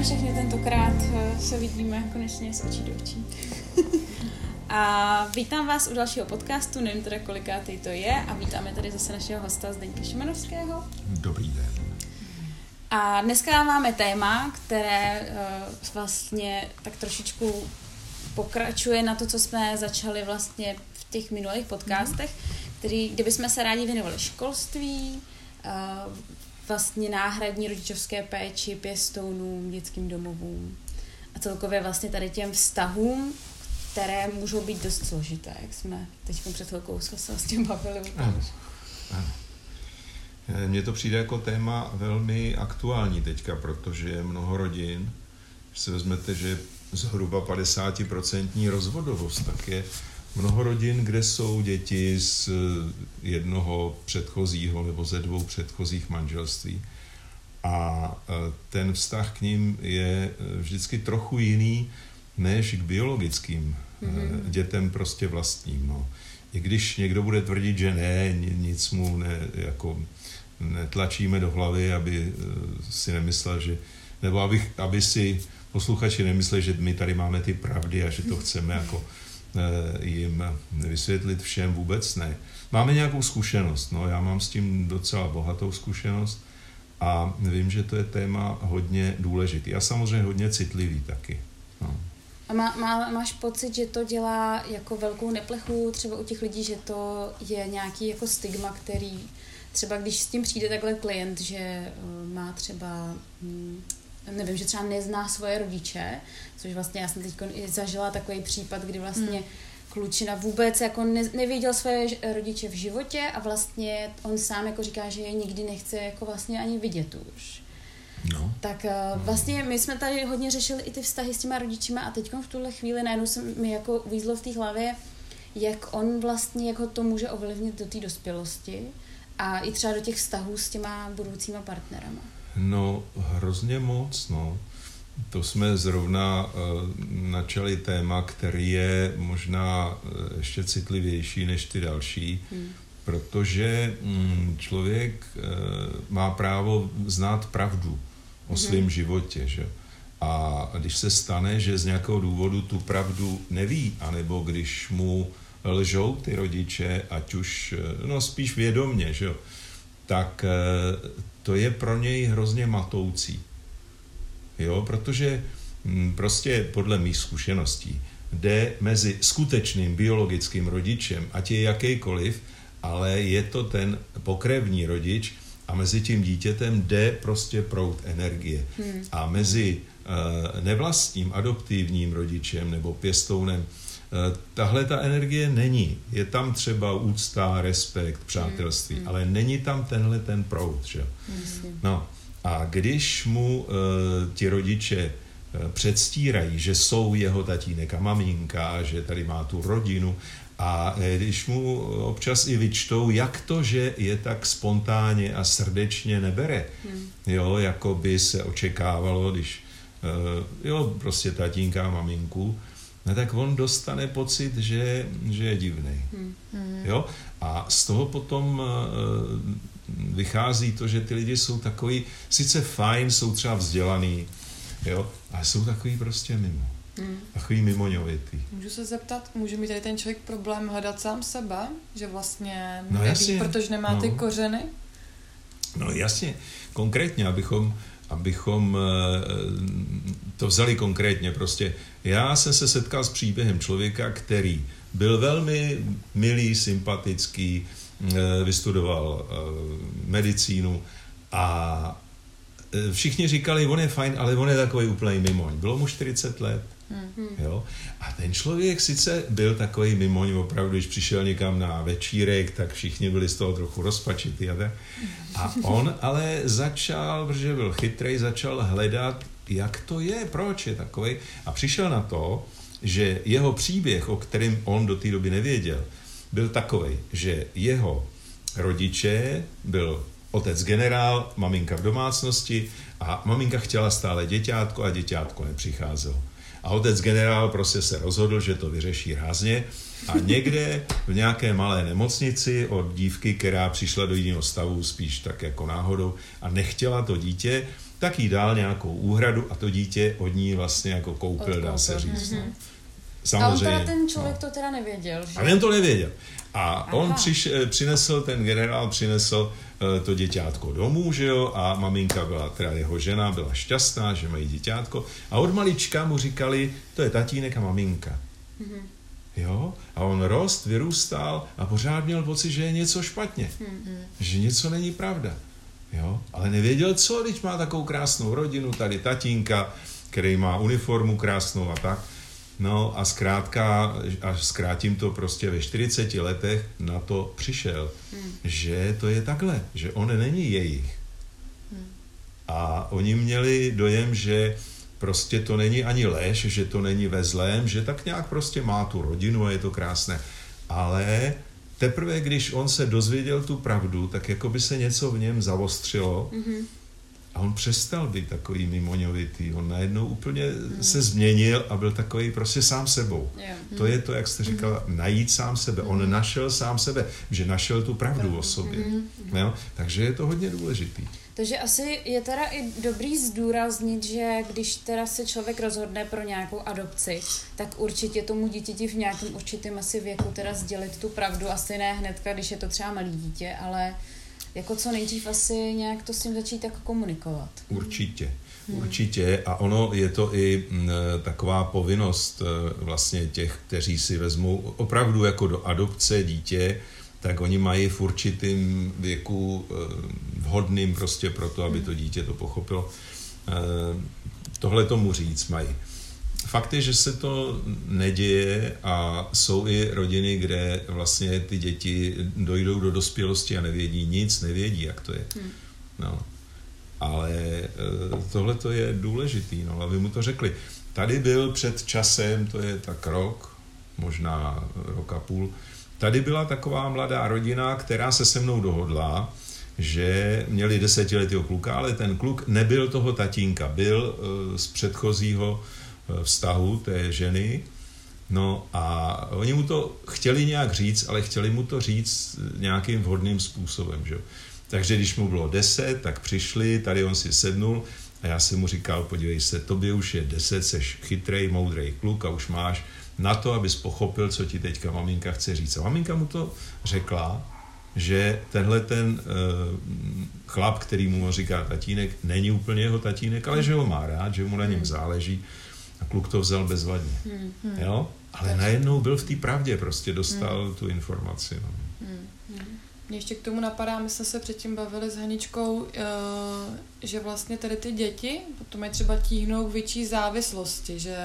Zdravím všechny, tentokrát eh, se vidíme konečně z očí do očí. A vítám vás u dalšího podcastu, nevím teda kolikátý to je, a vítáme tady zase našeho hosta Zdeňka Šimanovského. Dobrý den. A dneska máme téma, které uh, vlastně tak trošičku pokračuje na to, co jsme začali vlastně v těch minulých podcastech, který, kde bychom se rádi věnovali školství, uh, vlastně náhradní rodičovské péči, pěstounům, dětským domovům a celkově vlastně tady těm vztahům, které můžou být dost složité, jak jsme teď před chvilkou se s tím bavili. Ano. Ano. Mně to přijde jako téma velmi aktuální teďka, protože mnoho rodin, když si vezmete, že zhruba 50% rozvodovost, tak je mnoho rodin, kde jsou děti z jednoho předchozího nebo ze dvou předchozích manželství. A e, ten vztah k ním je e, vždycky trochu jiný než k biologickým mm-hmm. dětem prostě vlastním. No. I když někdo bude tvrdit, že ne, nic mu ne, jako netlačíme do hlavy, aby si nemyslel, že, nebo aby, aby si posluchači nemysleli, že my tady máme ty pravdy a že to chceme jako Eh, jim vysvětlit všem vůbec ne. Máme nějakou zkušenost, no já mám s tím docela bohatou zkušenost a vím, že to je téma hodně důležitý a samozřejmě hodně citlivý taky. No. A má, má, máš pocit, že to dělá jako velkou neplechu třeba u těch lidí, že to je nějaký jako stigma, který třeba když s tím přijde takhle klient, že eh, má třeba hm, nevím, že třeba nezná svoje rodiče, což vlastně já jsem teď zažila takový případ, kdy vlastně hmm. klučina vůbec jako ne, nevěděl svoje rodiče v životě a vlastně on sám jako říká, že je nikdy nechce jako vlastně ani vidět už. No. Tak uh, vlastně my jsme tady hodně řešili i ty vztahy s těma rodičima a teď v tuhle chvíli najednou se mi jako uvízlo v té hlavě, jak on vlastně, jak ho to může ovlivnit do té dospělosti a i třeba do těch vztahů s těma budoucíma partnerama. No, hrozně moc, no. To jsme zrovna uh, načali téma, který je možná uh, ještě citlivější než ty další, hmm. protože um, člověk uh, má právo znát pravdu o svém hmm. životě, že? A když se stane, že z nějakého důvodu tu pravdu neví, anebo když mu lžou ty rodiče, ať už, no spíš vědomně, že jo, tak to je pro něj hrozně matoucí. Jo, protože hm, prostě podle mých zkušeností jde mezi skutečným biologickým rodičem, ať je jakýkoliv, ale je to ten pokrevní rodič a mezi tím dítětem jde prostě proud energie. Hmm. A mezi uh, nevlastním adoptivním rodičem nebo pěstounem tahle ta energie není. Je tam třeba úcta, respekt, přátelství, hmm. ale není tam tenhle ten proud. Že? No a když mu uh, ti rodiče uh, předstírají, že jsou jeho tatínek a maminka, že tady má tu rodinu a eh, když mu občas i vyčtou, jak to, že je tak spontánně a srdečně nebere, hmm. jo, jako by se očekávalo, když uh, jo, prostě tatínka a maminku, no tak on dostane pocit, že, že je divný. Hmm. Jo? A z toho potom uh, vychází to, že ty lidi jsou takový, sice fajn, jsou třeba vzdělaný, jo, ale jsou takový prostě mimo. Hmm. Takový mimoňovitý. Můžu se zeptat, může mít tady ten člověk problém hledat sám sebe? Že vlastně no, neví, jasně. protože nemá no. ty kořeny? No jasně, konkrétně, abychom, abychom eh, to vzali konkrétně. Prostě já jsem se setkal s příběhem člověka, který byl velmi milý, sympatický, Eh, vystudoval eh, medicínu a eh, všichni říkali, on je fajn, ale on je takový úplný mimoň. Bylo mu 40 let. Mm-hmm. Jo? A ten člověk sice byl takový mimoň, opravdu, když přišel někam na večírek, tak všichni byli z toho trochu rozpačitý a tak. A on ale začal, protože byl chytrý, začal hledat, jak to je, proč je takový. A přišel na to, že jeho příběh, o kterém on do té doby nevěděl, byl takový, že jeho rodiče byl otec generál, maminka v domácnosti a maminka chtěla stále děťátko a děťátko nepřicházelo. A otec generál prostě se rozhodl, že to vyřeší rázně a někde v nějaké malé nemocnici od dívky, která přišla do jiného stavu, spíš tak jako náhodou, a nechtěla to dítě, tak jí dal nějakou úhradu a to dítě od ní vlastně jako koupil, Odkoupil. dá se říct. Mm-hmm. No. Samozřejmě. A on teda ten člověk no. to teda nevěděl, že? A on to nevěděl. A Aha. on přiš, eh, přinesl, ten generál přinesl uh, to děťátko domů, že jo, a maminka byla, teda jeho žena, byla šťastná, že mají děťátko. A od malička mu říkali, to je tatínek a maminka. Mm-hmm. Jo? A on rost, vyrůstal a pořád měl pocit, že je něco špatně. Mm-hmm. Že něco není pravda. Jo? Ale nevěděl co, když má takovou krásnou rodinu, tady tatínka, který má uniformu krásnou a tak. No a zkrátka, až zkrátím to prostě ve 40 letech, na to přišel, hmm. že to je takhle, že on není jejich. Hmm. A oni měli dojem, že prostě to není ani lež, že to není ve zlém, že tak nějak prostě má tu rodinu a je to krásné. Ale teprve, když on se dozvěděl tu pravdu, tak jako by se něco v něm zavostřilo mm-hmm. a on přestal být takový mimoňovitý. On najednou úplně mm-hmm. se změnil a byl takový prostě sám sebou. Yeah. To je to, jak jste říkala, mm-hmm. najít sám sebe. On mhm. našel sám sebe, že našel tu pravdu o sobě. Mm-hmm. Jo? Takže je to hodně důležitý. Takže asi je teda i dobrý zdůraznit, že když teda se člověk rozhodne pro nějakou adopci, tak určitě tomu dítěti v nějakém určitém asi věku teda sdělit tu pravdu, asi ne hnedka, když je to třeba malý dítě, ale jako co nejdřív asi nějak to s tím začít tak komunikovat. Určitě. Hmm. Určitě a ono je to i m, taková povinnost e, vlastně těch, kteří si vezmou opravdu jako do adopce dítě, tak oni mají v určitém věku eh, vhodným prostě pro to, aby to dítě to pochopilo. Eh, tohle tomu říct mají. Fakt je, že se to neděje a jsou i rodiny, kde vlastně ty děti dojdou do dospělosti a nevědí nic, nevědí, jak to je. Hmm. No. Ale eh, tohle to je důležitý, no, aby mu to řekli. Tady byl před časem, to je tak rok, možná rok a půl, Tady byla taková mladá rodina, která se se mnou dohodla, že měli desetiletého kluka, ale ten kluk nebyl toho tatínka, byl eh, z předchozího eh, vztahu té ženy. No a oni mu to chtěli nějak říct, ale chtěli mu to říct nějakým vhodným způsobem. Že? Takže když mu bylo deset, tak přišli, tady on si sednul a já jsem mu říkal, podívej se, tobě už je deset, seš chytrej, moudrej kluk a už máš na to, abys pochopil, co ti teďka maminka chce říct. A maminka mu to řekla, že tenhle ten uh, chlap, který mu říká tatínek, není úplně jeho tatínek, ale že ho má rád, že mu na něm záleží. A kluk to vzal bezvadně. Hmm, hmm. Jo? Ale najednou byl v té pravdě, prostě dostal hmm. tu informaci. No. Hmm. Mě ještě k tomu napadá, my jsme se předtím bavili s Haničkou, eh, že vlastně tady ty děti potom je třeba tíhnou k větší závislosti, že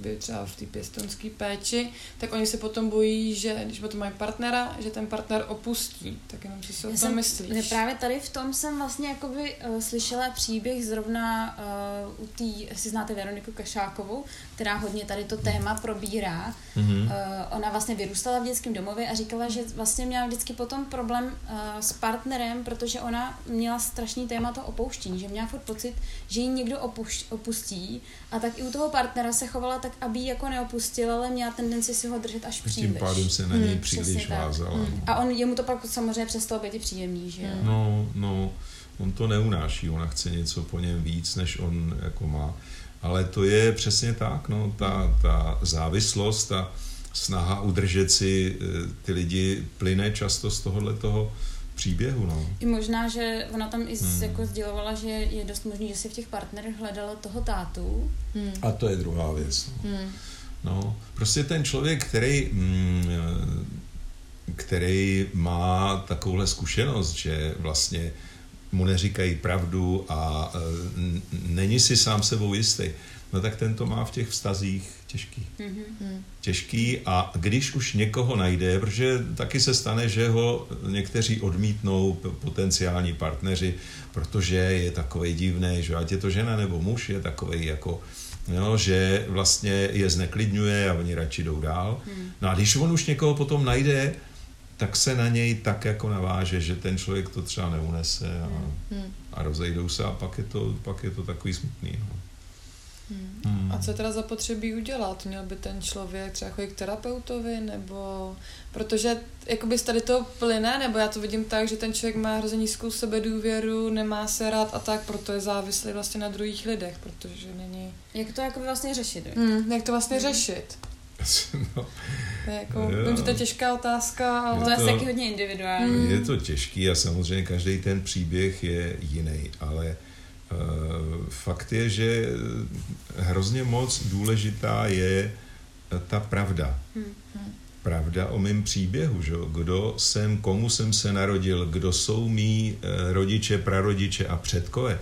by třeba v té pěstonské péči, tak oni se potom bojí, že když potom mají partnera, že ten partner opustí. Tak jenom si o tom myslíš. Právě tady v tom jsem vlastně jakoby uh, slyšela příběh zrovna uh, u té, jestli znáte Veroniku Kašákovou, která hodně tady to téma probírá. Mm-hmm. Uh, ona vlastně vyrůstala v dětském domově a říkala, že vlastně měla vždycky potom problém uh, s partnerem, protože ona měla strašný téma to opouštění, že měla furt pocit, že ji někdo opuš- opustí a tak i u toho partnera se chovala tak, aby ji jako neopustil, ale měla tendenci si ho držet až příliš. Tím pádem se na něj hmm, příliš vázala. Hmm. A on, jemu to pak samozřejmě přestalo být i příjemný, že jo? No, no, on to neunáší, ona chce něco po něm víc, než on jako má. Ale to je přesně tak, no, ta, ta závislost, ta snaha udržet si eh, ty lidi plyne často z tohohle toho příběhu. No. I možná, že ona tam i hmm. jako sdělovala, že je dost možný, že si v těch partnerech hledala toho tátu. Hmm. A to je druhá věc. No. Hmm. no, prostě ten člověk, který, mm, který má takovouhle zkušenost, že vlastně mu neříkají pravdu a e, není si sám sebou jistý, no tak ten to má v těch vztazích těžký. Mm-hmm. Těžký a když už někoho najde, protože taky se stane, že ho někteří odmítnou potenciální partneři, protože je takový divný, že ať je to žena nebo muž, je takový jako Jo, že vlastně je zneklidňuje a oni radši jdou dál. Mm. No a když on už někoho potom najde, tak se na něj tak jako naváže, že ten člověk to třeba neunese a, mm. a rozejdou se a pak je to, pak je to takový smutný. No. Hmm. Hmm. A co teda zapotřebí udělat? Měl by ten člověk třeba chodit k terapeutovi, nebo... Protože jakoby z tady to plyne, nebo já to vidím tak, že ten člověk má hrozně nízkou sebedůvěru, nemá se rád a tak, proto je závislý vlastně na druhých lidech, protože není... Jak to jako vlastně řešit? Hmm, jak to vlastně hmm. řešit? no. To je jako, vím, že to je těžká otázka, ale... To je to, taky hodně individuální. Je to těžký a samozřejmě každý ten příběh je jiný, ale fakt je, že hrozně moc důležitá je ta pravda. Hmm. Pravda o mém příběhu, že? kdo jsem, komu jsem se narodil, kdo jsou mý rodiče, prarodiče a předkové.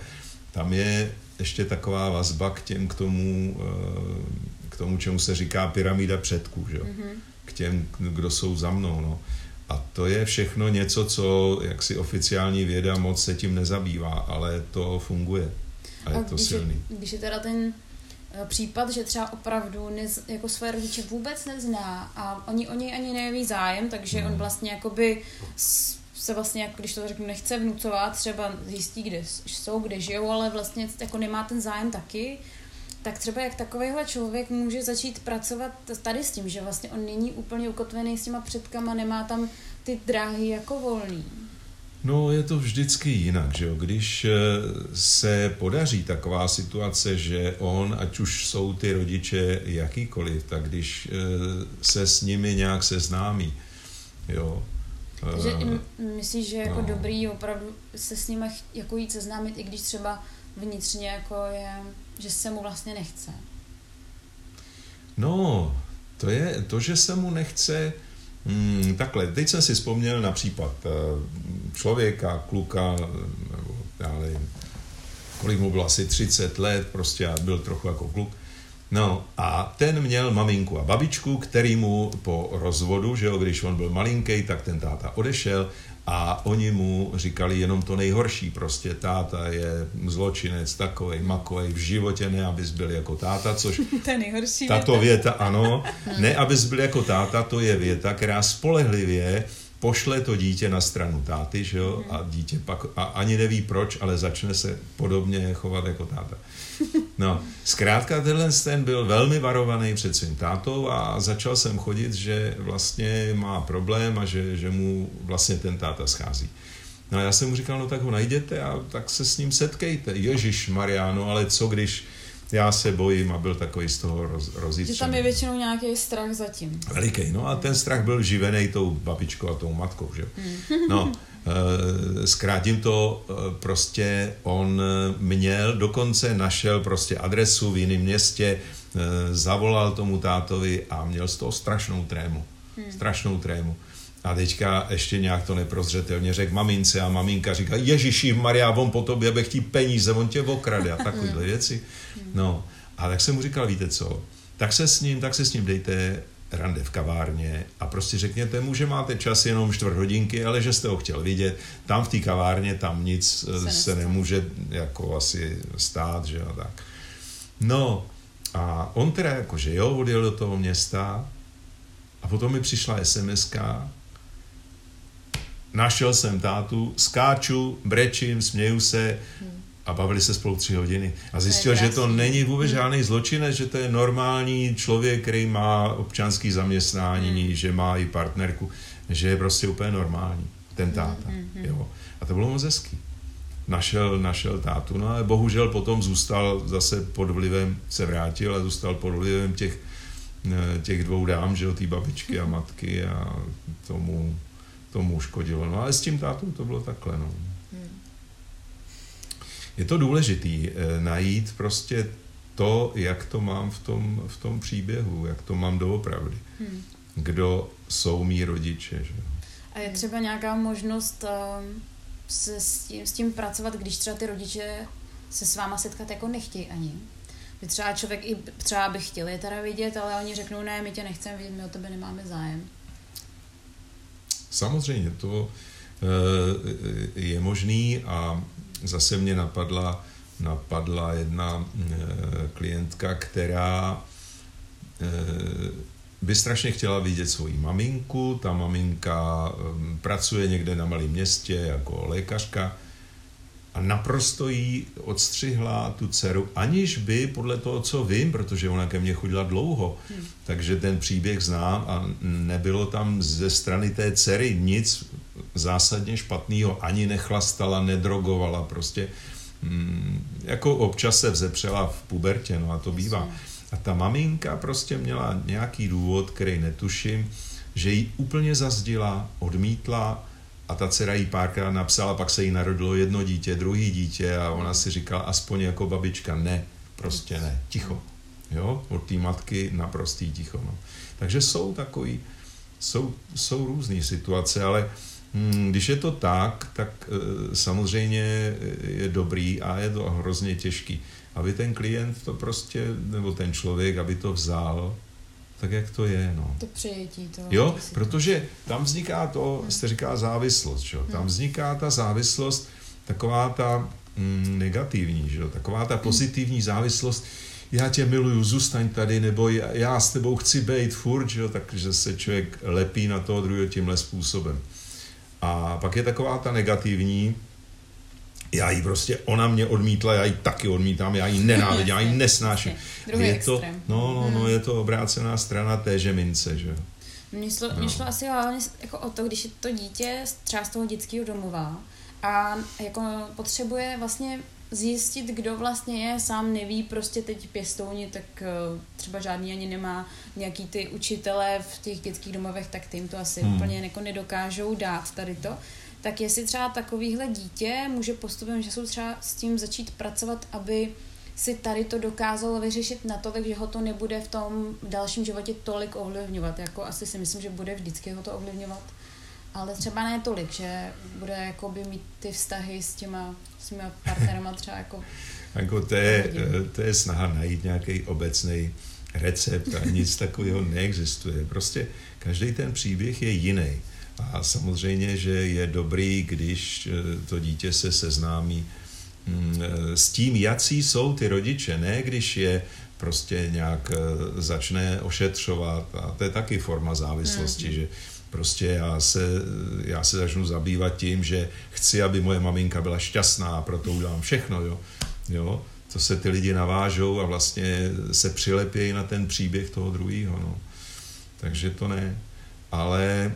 Tam je ještě taková vazba k těm, k tomu, uh, tomu, čemu se říká pyramida předků, že? Mm-hmm. k těm, kdo jsou za mnou. No. A to je všechno něco, co jaksi oficiální věda moc se tím nezabývá, ale to funguje. A je a to když silný. Je, když je teda ten eh, případ, že třeba opravdu nez, jako své rodiče vůbec nezná a oni o něj ani nejeví zájem, takže no. on vlastně jakoby se vlastně, jako když to řeknu, nechce vnucovat, třeba zjistí, kde jsou, kde žijou, ale vlastně jako nemá ten zájem taky, tak třeba jak takovýhle člověk může začít pracovat tady s tím, že vlastně on není úplně ukotvený s těma předkama, nemá tam ty dráhy jako volný. No, je to vždycky jinak, že jo? Když eh, se podaří taková situace, že on, ať už jsou ty rodiče jakýkoliv, tak když eh, se s nimi nějak seznámí, jo, takže uh, myslíš, že jako no. dobrý opravdu se s nimi jako jít seznámit, i když třeba vnitřně jako je že se mu vlastně nechce? No, to je to, že se mu nechce, hmm, takhle, teď jsem si vzpomněl na případ eh, člověka, kluka, nebo já nevím, kolik mu bylo asi 30 let, prostě a byl trochu jako kluk. No a ten měl maminku a babičku, který mu po rozvodu, že jo, když on byl malinký, tak ten táta odešel a oni mu říkali jenom to nejhorší, prostě táta je zločinec takovej, makovej, v životě ne, abys byl jako táta, což to je nejhorší tato věta. věta, ano, ne, abys byl jako táta, to je věta, která spolehlivě pošle to dítě na stranu táty, že jo, a dítě pak a ani neví proč, ale začne se podobně chovat jako táta. No, zkrátka tenhle ten byl velmi varovaný před svým tátou a začal jsem chodit, že vlastně má problém a že, že mu vlastně ten táta schází. No a já jsem mu říkal, no tak ho najděte a tak se s ním setkejte. Ježíš Mariano, ale co když já se bojím a byl takový z toho roz, rozjistřený. Že tam je většinou nějaký strach zatím. Veliký, no a ten strach byl živený tou babičkou a tou matkou, že hmm. No, zkrátím to, eh, prostě on měl, dokonce našel prostě adresu v jiném městě, eh, zavolal tomu tátovi a měl z toho strašnou trému. Hmm. Strašnou trému. A teďka ještě nějak to neprozřetelně řekl mamince a maminka říká, Ježíši Maria, on po tobě bych ti peníze, on tě okrade a takovéhle věci. Hmm. No, a tak jsem mu říkal, víte co, tak se s ním, tak se s ním dejte rande v kavárně a prostě řekněte mu, že máte čas jenom čtvrt hodinky, ale že jste ho chtěl vidět. Tam v té kavárně, tam nic se, se nemůže jako asi stát, že jo, tak. No a on teda jako, že jo, odjel do toho města a potom mi přišla sms našel jsem tátu, skáču, brečím, směju se, hmm a bavili se spolu tři hodiny. A zjistil, že to není vůbec žádný zločinec, že to je normální člověk, který má občanský zaměstnání, hmm. že má i partnerku, že je prostě úplně normální, ten táta. Hmm, hmm, jo. A to bylo moc hezký. Našel, našel tátu, no ale bohužel potom zůstal zase pod vlivem, se vrátil a zůstal pod vlivem těch, eh, těch dvou dám, že jo, té babičky a matky a tomu, tomu uškodilo. No ale s tím tátou to bylo takhle, no je to důležitý eh, najít prostě to, jak to mám v tom, v tom příběhu, jak to mám doopravdy. Hmm. Kdo jsou mý rodiče. Že? A je třeba nějaká možnost um, se s tím, s tím pracovat, když třeba ty rodiče se s váma setkat jako nechtějí ani? Že třeba člověk i třeba by chtěl je teda vidět, ale oni řeknou, ne, my tě nechceme vidět, my o tebe nemáme zájem. Samozřejmě, to e, je možný a zase mě napadla, napadla jedna eh, klientka, která eh, by strašně chtěla vidět svoji maminku. Ta maminka eh, pracuje někde na malém městě jako lékařka a naprosto jí odstřihla tu dceru, aniž by podle toho, co vím, protože ona ke mně chodila dlouho, hmm. takže ten příběh znám a nebylo tam ze strany té dcery nic zásadně špatného, ani nechlastala, nedrogovala, prostě mm, jako občas se vzepřela v pubertě, no a to bývá. A ta maminka prostě měla nějaký důvod, který netuším, že ji úplně zazdila, odmítla a ta dcera jí párkrát napsala, pak se jí narodilo jedno dítě, druhý dítě a ona si říkala aspoň jako babička, ne, prostě ne, ticho. Jo, od té matky naprostý ticho. No. Takže jsou takový, jsou, jsou různé situace, ale když je to tak, tak e, samozřejmě je dobrý a je to hrozně těžký, aby ten klient to prostě, nebo ten člověk, aby to vzal tak, jak to je. No. To přijetí. To jo, protože tam vzniká to, jste říká závislost, že? tam hmm. vzniká ta závislost, taková ta mm, negativní, že? taková ta pozitivní závislost, já tě miluju, zůstaň tady, nebo já, já s tebou chci být furt, že? takže se člověk lepí na toho druhého tímhle způsobem. A pak je taková ta negativní, já ji prostě, ona mě odmítla, já ji taky odmítám, já ji nenávidím, já ji nesnáším. Druhý je to, extrém. no, no, no, je to obrácená strana téže mince, že Mně šlo, no. šlo asi hlavně jako o to, když je to dítě třeba z toho dětského domova a jako potřebuje vlastně zjistit, kdo vlastně je, sám neví, prostě teď pěstouni, tak eh, třeba žádný ani nemá nějaký ty učitele v těch dětských domovech, tak ty jim to asi hmm. úplně jako nedokážou dát tady to tak jestli třeba takovýhle dítě může postupem jsou třeba s tím začít pracovat, aby si tady to dokázalo vyřešit natolik, že ho to nebude v tom dalším životě tolik ovlivňovat. Jako asi si myslím, že bude vždycky ho to ovlivňovat, ale třeba ne tolik, že bude jakoby mít ty vztahy s těma, s těma partnerama třeba jako... jako to, je, to je snaha najít nějaký obecný recept a nic takového neexistuje. Prostě každý ten příběh je jiný. A samozřejmě, že je dobrý, když eh, to dítě se seznámí mm, eh, s tím, jaký jsou ty rodiče, ne když je prostě nějak eh, začne ošetřovat a to je taky forma závislosti, mm. že prostě já se, já se začnu zabývat tím, že chci, aby moje maminka byla šťastná proto udělám všechno, jo. jo? To se ty lidi navážou a vlastně se přilepějí na ten příběh toho druhého, no. Takže to ne. Ale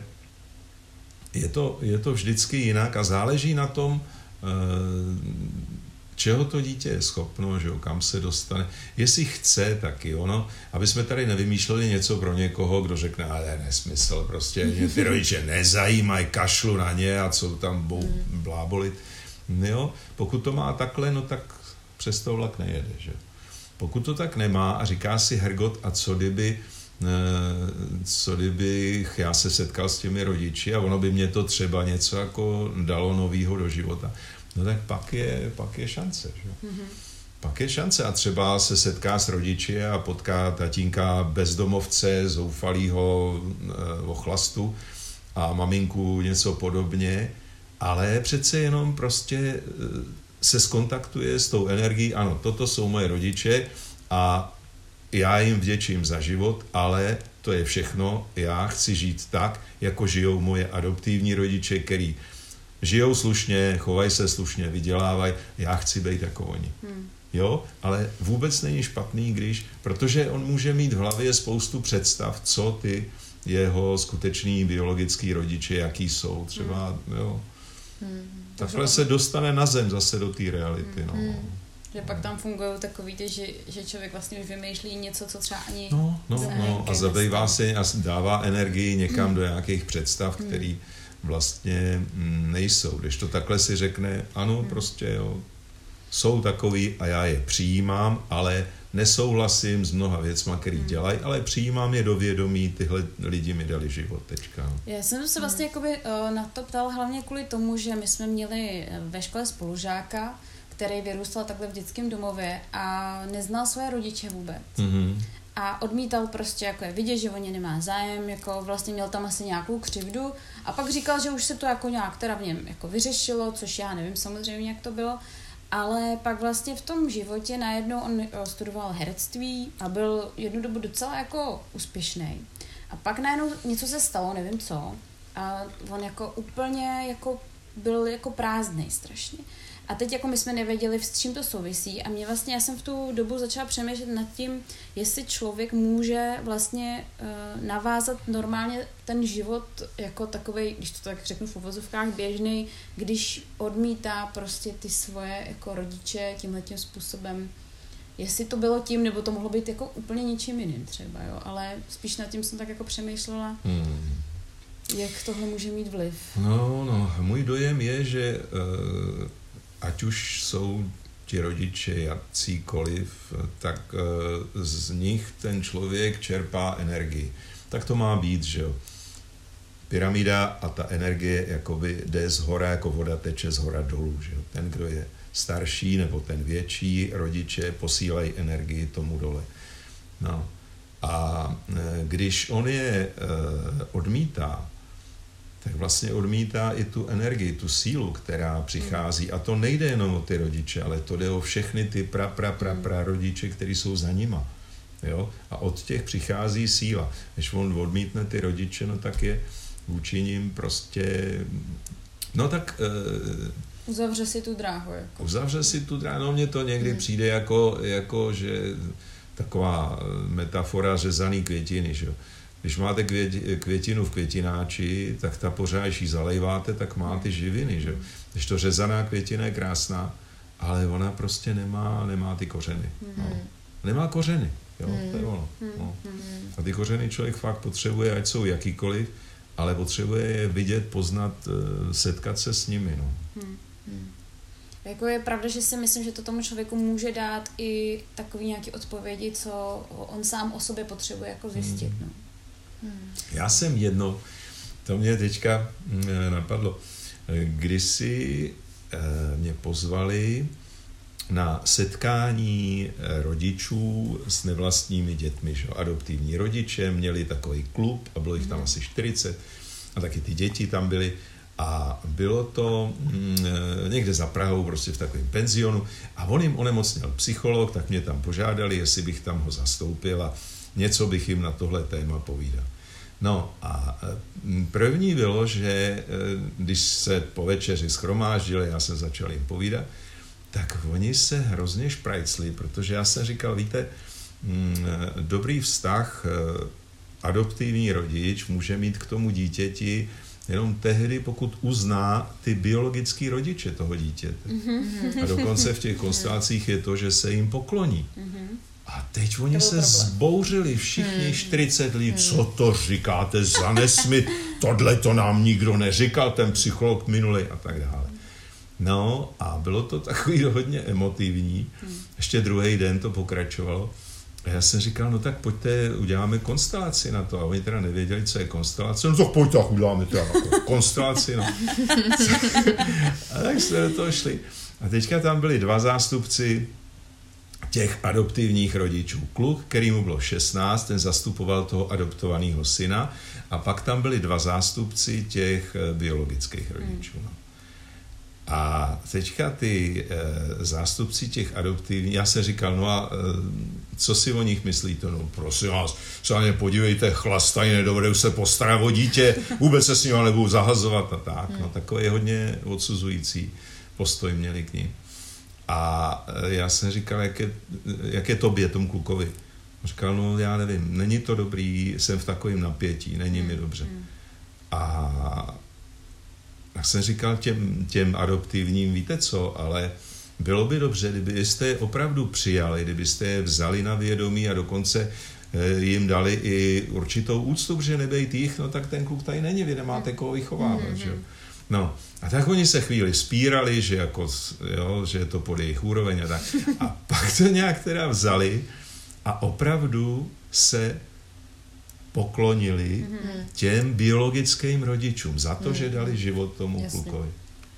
je to, je to vždycky jinak a záleží na tom, eh, čeho to dítě je schopno, že jo, kam se dostane. Jestli chce, taky ono, aby jsme tady nevymýšleli něco pro někoho, kdo řekne, ale nesmysl, prostě mě ty rodiče nezajímají, kašlu na ně a co tam hmm. blábolit. Jo, pokud to má takhle, no tak přes to vlak nejede, že Pokud to tak nemá a říká si Hergot, a co kdyby Eh, co kdybych já se setkal s těmi rodiči a ono by mě to třeba něco jako dalo novýho do života. No tak pak je, pak je šance. Že? Mm-hmm. Pak je šance a třeba se setká s rodiči a potká tatínka bezdomovce, zoufalýho e, ochlastu a maminku něco podobně, ale přece jenom prostě e, se skontaktuje s tou energií, ano, toto jsou moje rodiče a já jim vděčím za život, ale to je všechno. Já chci žít tak, jako žijou moje adoptivní rodiče, který žijou slušně, chovají se slušně, vydělávají. Já chci být jako oni. Hmm. Jo, ale vůbec není špatný, když, protože on může mít v hlavě spoustu představ, co ty jeho skuteční biologický rodiče, jaký jsou. Třeba, hmm. jo. Hmm. Takhle se dostane na zem zase do té reality. Hmm. No. Hmm. Že pak tam fungují takový ty, že, že člověk vlastně už vymýšlí něco, co třeba ani... No, no, no a zabývá se a dává energii někam mm. do nějakých představ, mm. Vlastně mm, nejsou. Když to takhle si řekne, ano, mm. prostě jo, jsou takový a já je přijímám, ale nesouhlasím s mnoha věcma, který hmm. dělají, ale přijímám je do vědomí, tyhle lidi mi dali život teďka. Já jsem se vlastně hmm. jakoby, uh, na to ptal hlavně kvůli tomu, že my jsme měli eh, ve škole spolužáka, který vyrůstal takhle v dětském domově a neznal své rodiče vůbec. Mm-hmm. A odmítal prostě jako je vidět, že o ně nemá zájem, jako vlastně měl tam asi nějakou křivdu a pak říkal, že už se to jako nějak teda v něm jako vyřešilo, což já nevím samozřejmě, jak to bylo, ale pak vlastně v tom životě najednou on eh, studoval herectví a byl jednu dobu docela jako úspěšný. A pak najednou něco se stalo, nevím co, a on jako úplně jako byl jako prázdný strašně. A teď jako my jsme nevěděli, s čím to souvisí a mě vlastně, já jsem v tu dobu začala přemýšlet nad tím, jestli člověk může vlastně uh, navázat normálně ten život jako takový, když to tak řeknu v uvozovkách, běžný, když odmítá prostě ty svoje jako rodiče tímhle tím způsobem. Jestli to bylo tím, nebo to mohlo být jako úplně něčím jiným třeba, jo, ale spíš nad tím jsem tak jako přemýšlela. Hmm. Jak tohle může mít vliv? No, no, můj dojem je, že uh, ať už jsou ti rodiče jakýkoliv, tak uh, z nich ten člověk čerpá energii. Tak to má být, že jo. Pyramida a ta energie jakoby jde z hora, jako voda teče z hora dolů, že jo. Ten, kdo je starší nebo ten větší, rodiče posílají energii tomu dole. No. A e, když on je e, odmítá, tak vlastně odmítá i tu energii, tu sílu, která přichází. A to nejde jenom o ty rodiče, ale to jde o všechny ty pra, pra, pra, pra rodiče, kteří jsou za nima. Jo? A od těch přichází síla. Když on odmítne ty rodiče, no tak je vůči ním prostě... No tak... Uh, uzavře si tu dráhu. Jako. Uzavře si tu dráhu. No mně to někdy hmm. přijde jako, jako, že taková metafora řezaný květiny, že jo když máte květinu v květináči, tak ta pořád, když ji zalejváte, tak má ty živiny, že? Když to řezaná květina je krásná, ale ona prostě nemá, nemá ty kořeny. No. Mhm. Nemá kořeny, jo, to je ono. No. Mhm. A ty kořeny člověk fakt potřebuje, ať jsou jakýkoliv, ale potřebuje je vidět, poznat, eh, setkat se s nimi, no. Jako je pravda, že si myslím, že to tomu člověku může dát i takový nějaký odpovědi, co on sám o sobě potřebuje jako zjistit. No. Já jsem jedno, to mě teďka mm, napadlo, kdysi eh, mě pozvali na setkání eh, rodičů s nevlastními dětmi, že? adoptivní rodiče, měli takový klub a bylo jich tam mhm. asi 40 a taky ty děti tam byly a bylo to mm, eh, někde za Prahou, prostě v takovém penzionu a on jim onemocněl psycholog, tak mě tam požádali, jestli bych tam ho zastoupil a něco bych jim na tohle téma povídal. No a e, první bylo, že e, když se po večeři schromáždili, já jsem začal jim povídat, tak oni se hrozně šprajcli, protože já jsem říkal, víte, mm, e, dobrý vztah adoptivní rodič může mít k tomu dítěti jenom tehdy, pokud uzná ty biologické rodiče toho dítěte. Mm-hmm. A dokonce v těch konstelacích je to, že se jim pokloní. A teď oni se problém. zbouřili, všichni hmm. 40 lidí, hmm. co to říkáte za nesmy, tohle to nám nikdo neříkal, ten psycholog minulý a tak dále. No a bylo to takový hodně emotivní. Hmm. Ještě druhý den to pokračovalo. A já jsem říkal, no tak pojďte, uděláme konstelaci na to. A oni teda nevěděli, co je konstelace. No tak pojďte, uděláme to jako konstelaci. No. a tak jsme do toho šli. A teďka tam byli dva zástupci těch adoptivních rodičů. Kluk, který mu bylo 16, ten zastupoval toho adoptovaného syna a pak tam byli dva zástupci těch eh, biologických rodičů. No. A teďka ty e, zástupci těch adoptivních, já se říkal, no a e, co si o nich myslíte? No prosím vás, se na ně podívejte, chlastají, nedovedou se postarat o dítě, vůbec se s nimi nebudou zahazovat a tak. No takový hodně odsuzující postoj měli k ním. A e, já jsem říkal, jak je, jak je tobě, tomu klukovi. On říkal, no já nevím, není to dobrý, jsem v takovém napětí, není mi dobře. Hmm. A tak jsem říkal těm, těm adoptivním, víte co, ale bylo by dobře, kdybyste je opravdu přijali, kdybyste je vzali na vědomí a dokonce e, jim dali i určitou úctu, protože nebejt jich, no tak ten kluk tady není, vy nemáte koho vychovávat, mm-hmm. že No, a tak oni se chvíli spírali, že, jako, jo, že je to pod jejich úroveň a tak. A pak to nějak teda vzali a opravdu se poklonili mm-hmm. těm biologickým rodičům za to, že dali život tomu Jasně. klukovi.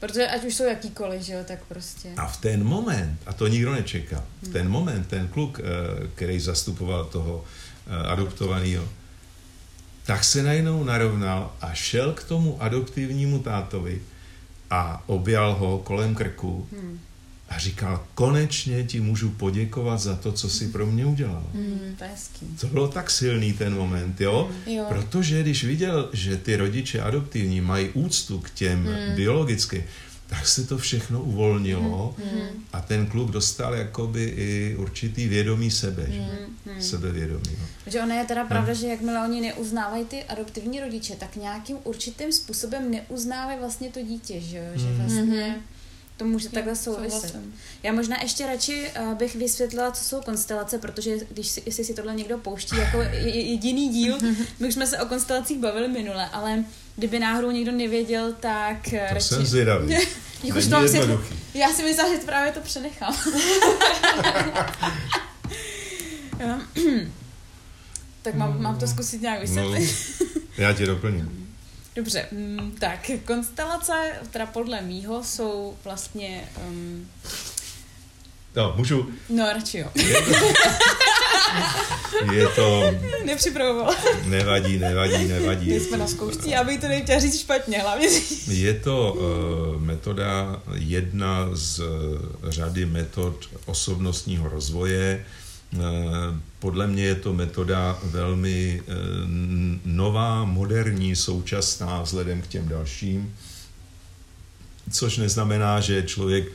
Protože ať už jsou jakýkoliv, že jo, tak prostě. A v ten moment, a to nikdo nečekal, v ten moment ten kluk, eh, který zastupoval toho eh, adoptovaného, tak se najednou narovnal a šel k tomu adoptivnímu tátovi a objal ho kolem krku hmm. a říkal, konečně ti můžu poděkovat za to, co jsi pro mě udělal. Hmm, to, to bylo tak silný ten moment, jo? Hmm. jo? Protože když viděl, že ty rodiče adoptivní mají úctu k těm hmm. biologicky, tak se to všechno uvolnilo mm-hmm. a ten kluk dostal jakoby i určitý vědomí sebe, že? Mm-hmm. sebevědomí. No. Že ono je teda pravda, no. že jakmile oni neuznávají ty adoptivní rodiče, tak nějakým určitým způsobem neuznávají vlastně to dítě, že, že vlastně... Mm-hmm to může takhle souviset. Já možná ještě radši uh, bych vysvětlila, co jsou konstelace, protože když si, jestli si tohle někdo pouští jako jediný díl, my už jsme se o konstelacích bavili minule, ale kdyby náhodou někdo nevěděl, tak to radši... jsem zvědavý. Jak už to si, já si myslím, že právě to přenechám. tak mám, mám to zkusit nějak vysvětlit. No, já tě doplním. Dobře, mm, tak konstelace, teda podle mýho, jsou vlastně... Um... No, můžu... No, radši jo. Je to... Nepřipravoval. Nevadí, nevadí, nevadí. My jsme na zkoušce, já bych to nechtěla říct špatně, hlavně Je to uh, metoda, jedna z uh, řady metod osobnostního rozvoje, Eh, podle mě je to metoda velmi nová, moderní, současná vzhledem k těm dalším, což neznamená, že člověk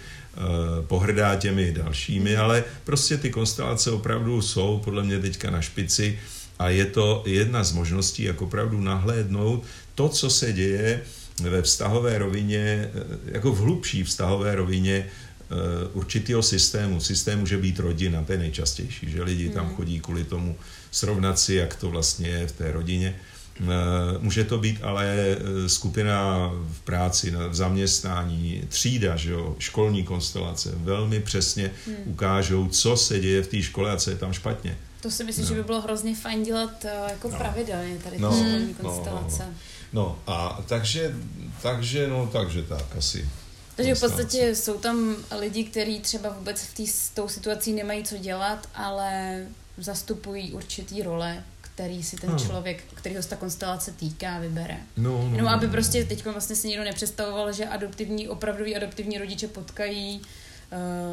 pohrdá těmi dalšími, ale prostě ty konstelace opravdu jsou podle mě teďka na špici a je to jedna z možností, jak opravdu nahlédnout to, co se děje ve vztahové rovině, jako v hlubší vztahové rovině Eh, určitého systému. Systém může být rodina, to je nejčastější, že lidi tam hmm. chodí kvůli tomu srovnat si, jak to vlastně je v té rodině. Eh, může to být ale eh, skupina v práci, v zaměstnání, třída, že jo, školní konstelace. Velmi přesně hmm. ukážou, co se děje v té škole a co je tam špatně. To si myslím, no. že by bylo hrozně fajn dělat jako no. pravidelně tady ty no, školní konstelace. No, no, no. no a takže, takže, no, takže tak asi. Takže v podstatě jsou tam lidi, kteří třeba vůbec v tý, s tou situací nemají co dělat, ale zastupují určitý role, který si ten no. člověk, kterýho se ta konstelace týká, vybere. No, no, Jenom no, aby no. prostě teď vlastně si někdo nepředstavoval, že adoptivní, opravdový adoptivní rodiče potkají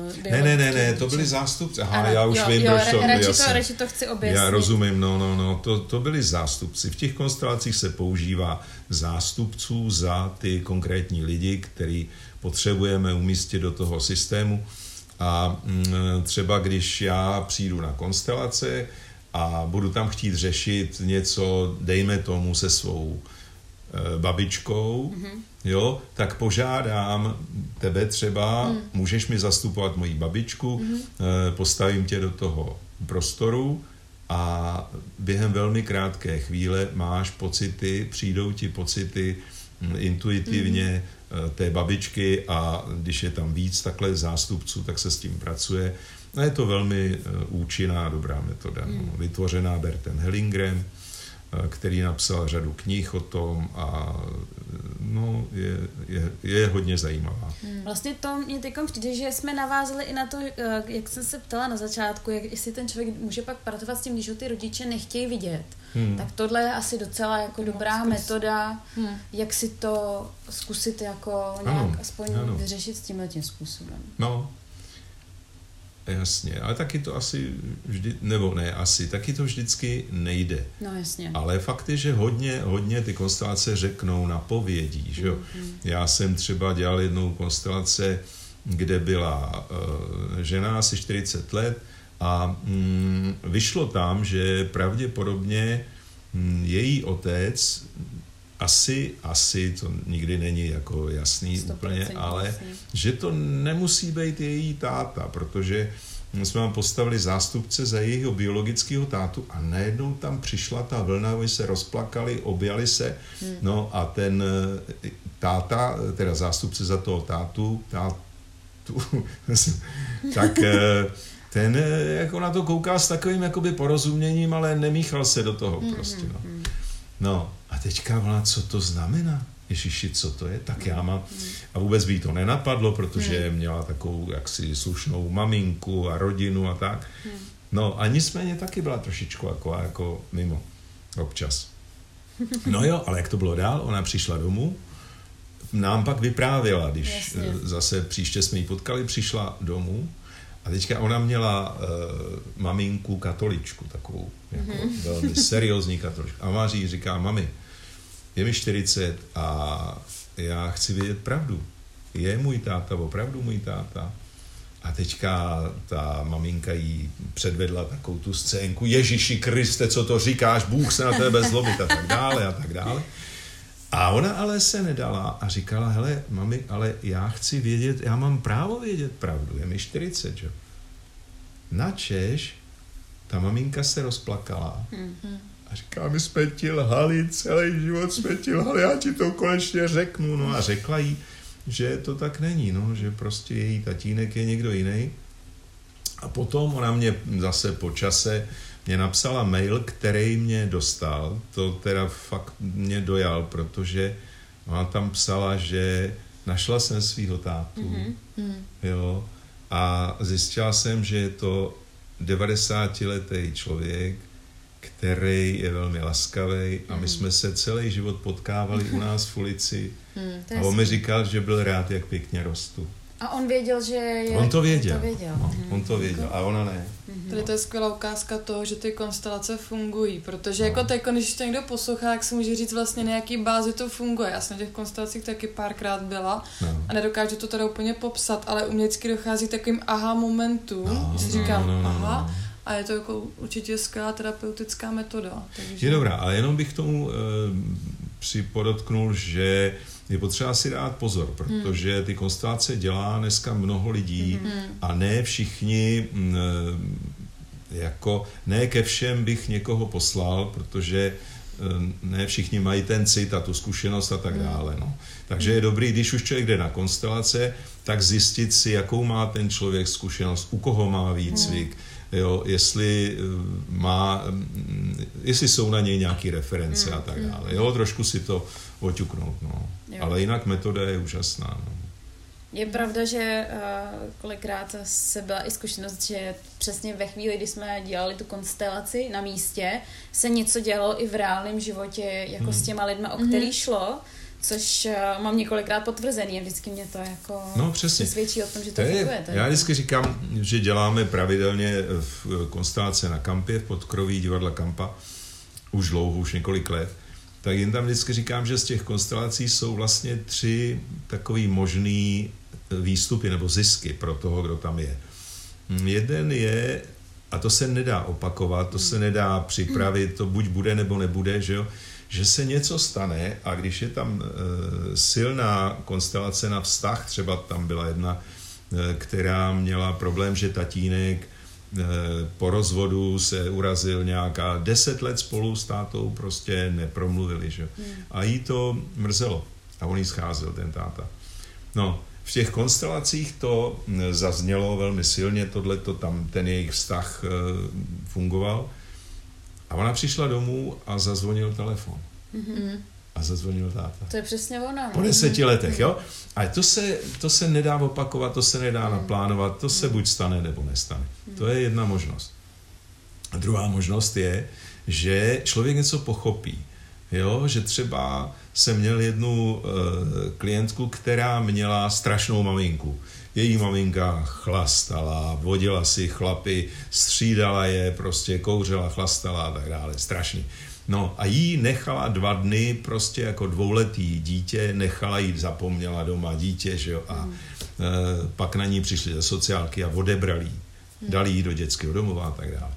Uh, ne, ne, ne, ne, to byli zástupci. Aha, ano, já už jo, vím, jo, proč to, radši to, radši to chci objasnit. Já rozumím, no, no, no, to, to byli zástupci. V těch konstelacích se používá zástupců za ty konkrétní lidi, který potřebujeme umístit do toho systému. A mm, třeba když já přijdu na konstelace a budu tam chtít řešit něco, dejme tomu, se svou e, babičkou, mm-hmm. jo, tak požádám tebe třeba, mm. můžeš mi zastupovat moji babičku, mm-hmm. e, postavím tě do toho prostoru a během velmi krátké chvíle máš pocity, přijdou ti pocity mm, intuitivně, mm Eh, té babičky a když je tam víc takhle zástupců, tak se s tím pracuje. A je to velmi eh, účinná, dobrá metoda, hmm. vytvořená Bertem Hellingren, eh, který napsal řadu knih o tom a no, je, je, je hodně zajímavá. Hmm. Vlastně to mě teď přijde, že jsme navázali i na to, jak jsem se ptala na začátku, jak, jestli ten člověk může pak pracovat s tím, když ho ty rodiče nechtějí vidět. Hmm. Tak tohle je asi docela jako dobrá zkus. metoda, hmm. jak si to zkusit jako nějak ano, aspoň ano. vyřešit s tímhle tím způsobem. No, Jasně, ale taky to asi vždy, nebo ne asi, taky to vždycky nejde. No jasně. Ale fakt je, že hodně, hodně ty konstelace řeknou na povědí, že jo. Mm-hmm. Já jsem třeba dělal jednou konstelace, kde byla uh, žena asi 40 let a mm, vyšlo tam, že pravděpodobně mm, její otec asi, asi, to nikdy není jako jasný úplně, ale jasný. že to nemusí být její táta, protože jsme vám postavili zástupce za jejího biologického tátu a najednou tam přišla ta vlna, oni se rozplakali, objali se, hmm. no a ten eh, táta, teda zástupce za toho tátu, tátu, tak eh, ten eh, jako na to kouká s takovým jakoby porozuměním, ale nemíchal se do toho hmm, prostě, no. Hmm, no teďka volá, co to znamená? Ježiši, co to je? Tak já mám... A vůbec by to nenapadlo, protože měla takovou jaksi slušnou maminku a rodinu a tak. No a nicméně taky byla trošičku jako, jako mimo občas. No jo, ale jak to bylo dál? Ona přišla domů, nám pak vyprávěla, když Jasně. zase příště jsme ji potkali, přišla domů a teďka ona měla uh, maminku katoličku, takovou jako mm-hmm. velmi seriózní katoličku. A Maří říká, mami, je mi 40 a já chci vědět pravdu. je můj táta, opravdu můj táta. A teďka ta maminka jí předvedla takovou tu scénku, Ježíši Kriste, co to říkáš, Bůh se na tebe zlobit a tak dále a tak dále. A ona ale se nedala a říkala, hele, mami, ale já chci vědět, já mám právo vědět pravdu, je mi 40, že? Načež ta maminka se rozplakala mm-hmm. A říká, my jsme ti lhali, celý život jsme ti lhali, já ti to konečně řeknu. No a řekla jí, že to tak není, no, že prostě její tatínek je někdo jiný. A potom ona mě zase po čase mě napsala mail, který mě dostal, to teda fakt mě dojal, protože ona tam psala, že našla jsem svého tátu, mm-hmm. jo, a zjistila jsem, že je to 90-letý člověk, který je velmi laskavý a my mm. jsme se celý život potkávali u nás v ulici mm, a on mi říkal, že byl rád, jak pěkně rostu. A on věděl, že je... On to věděl. To věděl. No, mm. On to věděl a ona ne. Mm-hmm. Tady to je skvělá ukázka toho, že ty konstelace fungují, protože no. jako teď, když to někdo poslouchá, jak se může říct vlastně na jaký bázi to funguje. Já jsem na těch konstelacích taky párkrát byla no. a nedokážu to teda úplně popsat, ale umělecky dochází takovým aha momentům, no, že si říkám no, no, no, aha, no. A je to jako určitě skvělá terapeutická metoda. Takže... Je dobrá, ale jenom bych tomu e, připodotknul, že je potřeba si dát pozor, protože ty konstelace dělá dneska mnoho lidí hmm. a ne všichni eh, jako ne ke všem bych někoho poslal, protože eh, ne všichni mají ten cit a tu zkušenost a tak hmm. dále. No. Takže je dobrý, když už člověk jde na konstelace, tak zjistit si, jakou má ten člověk zkušenost, u koho má výcvik, hmm. Jo, jestli eh, má, mm, jestli jsou na něj nějaké reference hmm. a tak dále. Jo, trošku si to oťuknout. No. Ale jinak metoda je úžasná. No. Je pravda, že uh, kolikrát se byla i zkušenost, že přesně ve chvíli, kdy jsme dělali tu konstelaci na místě, se něco dělalo i v reálném životě, jako hmm. s těma lidma, o který hmm. šlo, což uh, mám několikrát potvrzený a vždycky mě to jako no, přesně. svědčí o tom, že to, to funguje. Je, já vždycky říkám, že děláme pravidelně v konstelace na kampě, v podkroví divadla Kampa, už dlouho, už několik let tak jen tam vždycky říkám, že z těch konstelací jsou vlastně tři takový možný výstupy nebo zisky pro toho, kdo tam je. Jeden je, a to se nedá opakovat, to se nedá připravit, to buď bude nebo nebude, že jo, že se něco stane a když je tam e, silná konstelace na vztah, třeba tam byla jedna, e, která měla problém, že tatínek Eh, po rozvodu se urazil nějaká deset let spolu s tátou, prostě nepromluvili, že? Hmm. A jí to mrzelo. A on jí scházel, ten táta. No, v těch konstelacích to zaznělo velmi silně, tohle to tam, ten jejich vztah e, fungoval. A ona přišla domů a zazvonil telefon. Mm-hmm a zazvonil táta. To je přesně ona. No. Po deseti letech, jo? A to se, to se nedá opakovat, to se nedá naplánovat, to se buď stane, nebo nestane. To je jedna možnost. A druhá možnost je, že člověk něco pochopí. Jo, že třeba jsem měl jednu e, klientku, která měla strašnou maminku. Její maminka chlastala, vodila si chlapy, střídala je, prostě kouřila, chlastala a tak dále. Strašný. No a jí nechala dva dny prostě jako dvouletý dítě, nechala jít, zapomněla doma dítě, že jo, a hmm. e, pak na ní přišli ze sociálky a odebrali jí, hmm. dali jí do dětského domova a tak dále.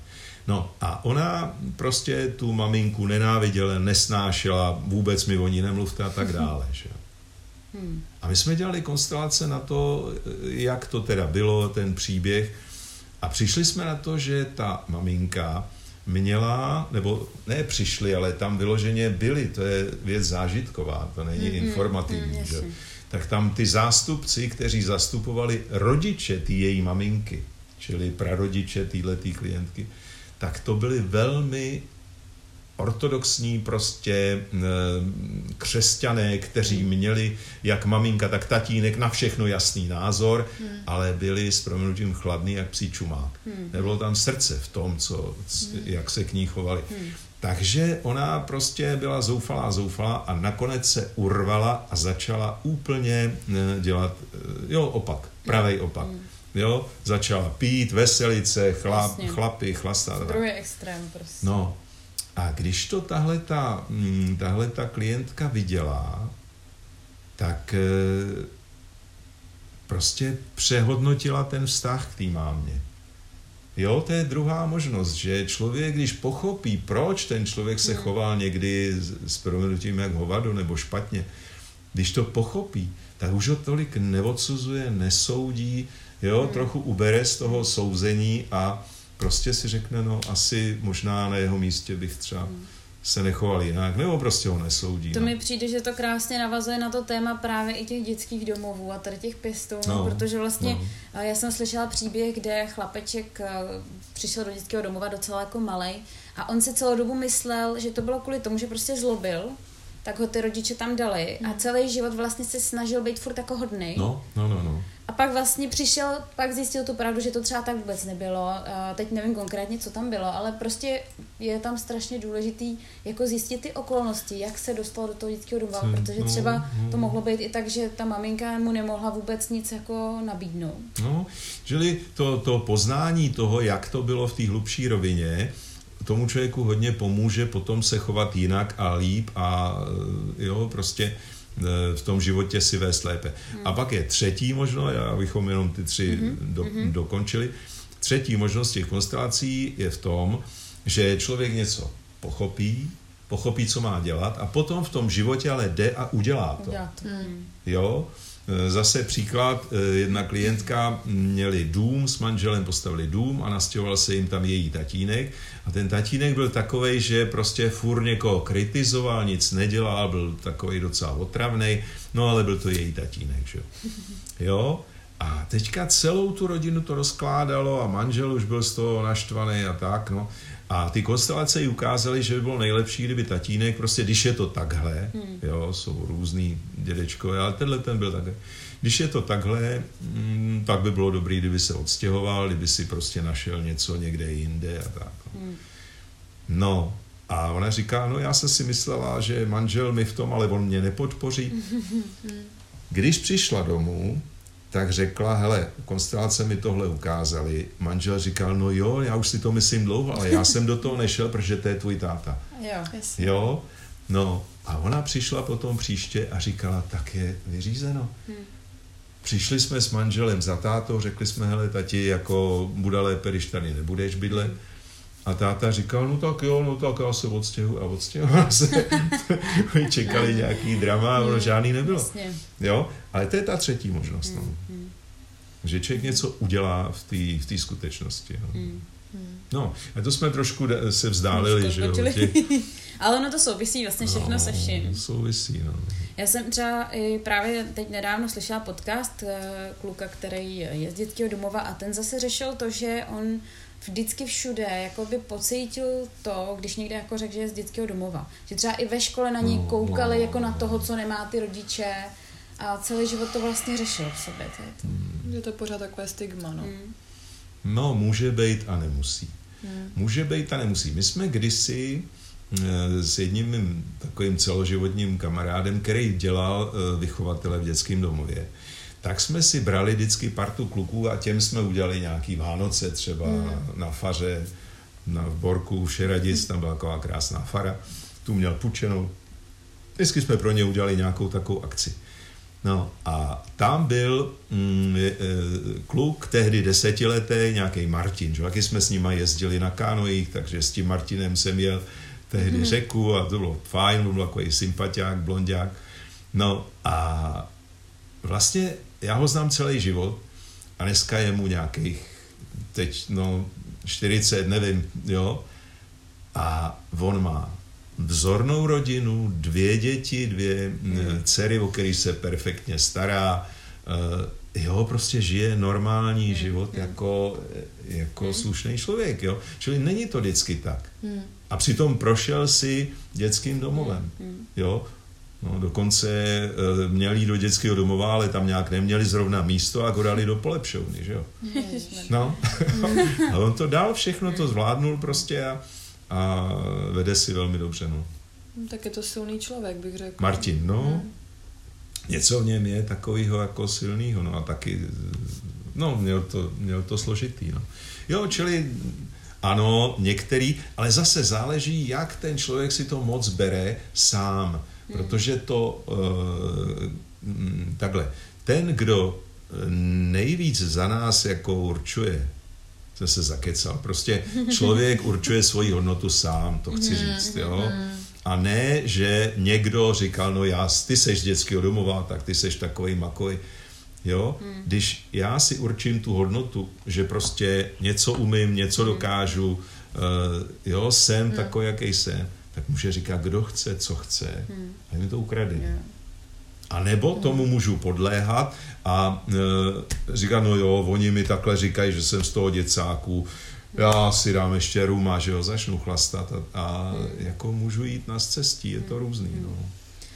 No a ona prostě tu maminku nenáviděla, nesnášela, vůbec mi o ní nemluvte a tak dále, že jo. Hmm. A my jsme dělali konstelace na to, jak to teda bylo, ten příběh, a přišli jsme na to, že ta maminka měla, nebo ne přišli, ale tam vyloženě byli, to je věc zážitková, to není mm, informativní, mm, že? tak tam ty zástupci, kteří zastupovali rodiče té její maminky, čili prarodiče této klientky, tak to byli velmi ortodoxní prostě křesťané, kteří měli jak maminka, tak tatínek na všechno jasný názor, hmm. ale byli s proměnutím chladný jak psí čumák. Hmm. Nebylo tam srdce v tom, co, hmm. jak se k ní chovali. Hmm. Takže ona prostě byla zoufalá, zoufalá a nakonec se urvala a začala úplně dělat, eh, jo, opak, pravý opak. Hmm. Jo, začala pít, veselit se, chlap, chlapy, chlastat. Druhý extrém prostě. No, a když to tahle ta, mm, tahle ta klientka viděla, tak eh, prostě přehodnotila ten vztah k té mámě. Jo, to je druhá možnost, že člověk, když pochopí, proč ten člověk se hmm. choval někdy s proměnutím jak hovado nebo špatně, když to pochopí, tak už ho tolik neodsuzuje, nesoudí, jo, hmm. trochu ubere z toho souzení a prostě si řekne, no asi možná na jeho místě bych třeba hmm se nechoval jinak, nebo prostě ho nesoudí. To no. mi přijde, že to krásně navazuje na to téma právě i těch dětských domovů a tady těch pěstounů, no, protože vlastně no. já jsem slyšela příběh, kde chlapeček přišel do dětského domova docela jako malej a on si celou dobu myslel, že to bylo kvůli tomu, že prostě zlobil tak ho ty rodiče tam dali a hmm. celý život vlastně se snažil být furt jako hodný. No, no, no, no. A pak vlastně přišel, pak zjistil tu pravdu, že to třeba tak vůbec nebylo. Teď nevím konkrétně, co tam bylo, ale prostě je tam strašně důležitý jako zjistit ty okolnosti, jak se dostal do toho dětského domova, protože no, třeba no. to mohlo být i tak, že ta maminka mu nemohla vůbec nic jako nabídnout. No, čili to, to poznání toho, jak to bylo v té hlubší rovině, tomu člověku hodně pomůže potom se chovat jinak a líp a eh, jo, prostě eh, v tom životě si vést lépe. Hmm. A pak je třetí možnost, abychom jenom ty tři hmm. do, hmm. dokončili, třetí možnost těch konstelací je v tom, že člověk něco pochopí, pochopí, co má dělat a potom v tom životě ale jde a udělá to. Hmm. Jo? Eh, zase příklad, eh, jedna klientka měli dům, s manželem postavili dům a nastěhoval se jim tam její tatínek a ten tatínek byl takový, že prostě furt někoho kritizoval, nic nedělal, byl takový docela otravný, no ale byl to její tatínek, že jo. jo? A teďka celou tu rodinu to rozkládalo a manžel už byl z toho naštvaný a tak, no. A ty konstelace jí ukázaly, že by bylo nejlepší, kdyby tatínek, prostě když je to takhle, hmm. jo, jsou různý dědečkové, ale tenhle ten byl takhle. Když je to takhle, mm, tak by bylo dobré, kdyby se odstěhoval, kdyby si prostě našel něco někde jinde a tak. No. Hmm. no, a ona říká, no já jsem si myslela, že manžel mi v tom, ale on mě nepodpoří. Když přišla domů, tak řekla, hele, konstelace mi tohle ukázali. Manžel říkal, no jo, já už si to myslím dlouho, ale já jsem do toho nešel, protože to je tvůj táta. Jo, jasně. Jo, no a ona přišla potom příště a říkala, tak je vyřízeno. Hmm. Přišli jsme s manželem za tátou, řekli jsme, hele, tati, jako bude lépe, když tady nebudeš bydlet. Hmm a táta říkal, no tak jo, no tak já se odstěhu a odstěhoval se. Oni čekali nějaký drama, ale žádný nebylo. Jo, ale to je ta třetí možnost. No. Mm-hmm. Že člověk něco udělá v té v skutečnosti. No. Mm-hmm. no, a to jsme trošku se vzdálili, že jo. Těch... ale ono to souvisí vlastně všechno no, se vším. Souvisí, no. Já jsem třeba i právě teď nedávno slyšela podcast eh, kluka, který je z dětského domova a ten zase řešil to, že on vždycky všude jako by pocítil to, když někde jako řekl, že je z dětského domova. Že třeba i ve škole na něj no, koukali no, jako na toho, co nemá ty rodiče a celý život to vlastně řešil v sobě. To je to. Hmm. Je to pořád takové stigma, no. Hmm. No, může být a nemusí. Hmm. Může být a nemusí. My jsme kdysi eh, s jedním takovým celoživotním kamarádem, který dělal eh, vychovatele v dětském domově, tak jsme si brali vždycky partu kluků a těm jsme udělali nějaký Vánoce třeba mm. na faře, na Borku v Šeradic, tam byla taková krásná fara, tu měl pučenou. Vždycky jsme pro ně udělali nějakou takovou akci. No a tam byl mm, e, kluk, tehdy desetiletý, nějaký Martin, že? Taky jsme s nimi jezdili na kánojích, takže s tím Martinem jsem jel tehdy mm. řeku a to bylo fajn, byl takový sympatiák, blondák. No a vlastně já ho znám celý život a dneska je mu nějakých teď, no, 40, nevím, jo, a on má vzornou rodinu, dvě děti, dvě hmm. dcery, o který se perfektně stará, uh, jo, prostě žije normální hmm. život hmm. jako, jako hmm. slušný člověk, jo. Čili není to vždycky tak. Hmm. A přitom prošel si dětským domovem, hmm. jo. No, dokonce e, měli do dětského domova, ale tam nějak neměli zrovna místo a ho dali do polepšovny, že jo? No, a on to dal všechno, to zvládnul prostě a, a vede si velmi dobře, no. no. Tak je to silný člověk, bych řekl. Martin, no. Hmm. Něco v něm je takového jako silného, no a taky, no, měl to, měl to složitý, no. Jo, čili ano, některý, ale zase záleží, jak ten člověk si to moc bere sám. Protože to uh, takhle, ten, kdo nejvíc za nás jako určuje, jsem se zakecal, prostě člověk určuje svoji hodnotu sám, to chci říct, jo. A ne, že někdo říkal, no já, ty seš dětského domova, tak ty seš takový makový. Jo? Hmm. Když já si určím tu hodnotu, že prostě něco umím, něco dokážu, uh, jo, jsem hmm. takový, jaký jsem, tak může říkat, kdo chce, co chce, hmm. a mi to ukradne. Yeah. A nebo tomu můžu podléhat a e, říkat, no jo, oni mi takhle říkají, že jsem z toho děcáku, já si dám ještě ruma, že jo, začnu chlastat a, a hmm. jako můžu jít na cestí, je to různý, no.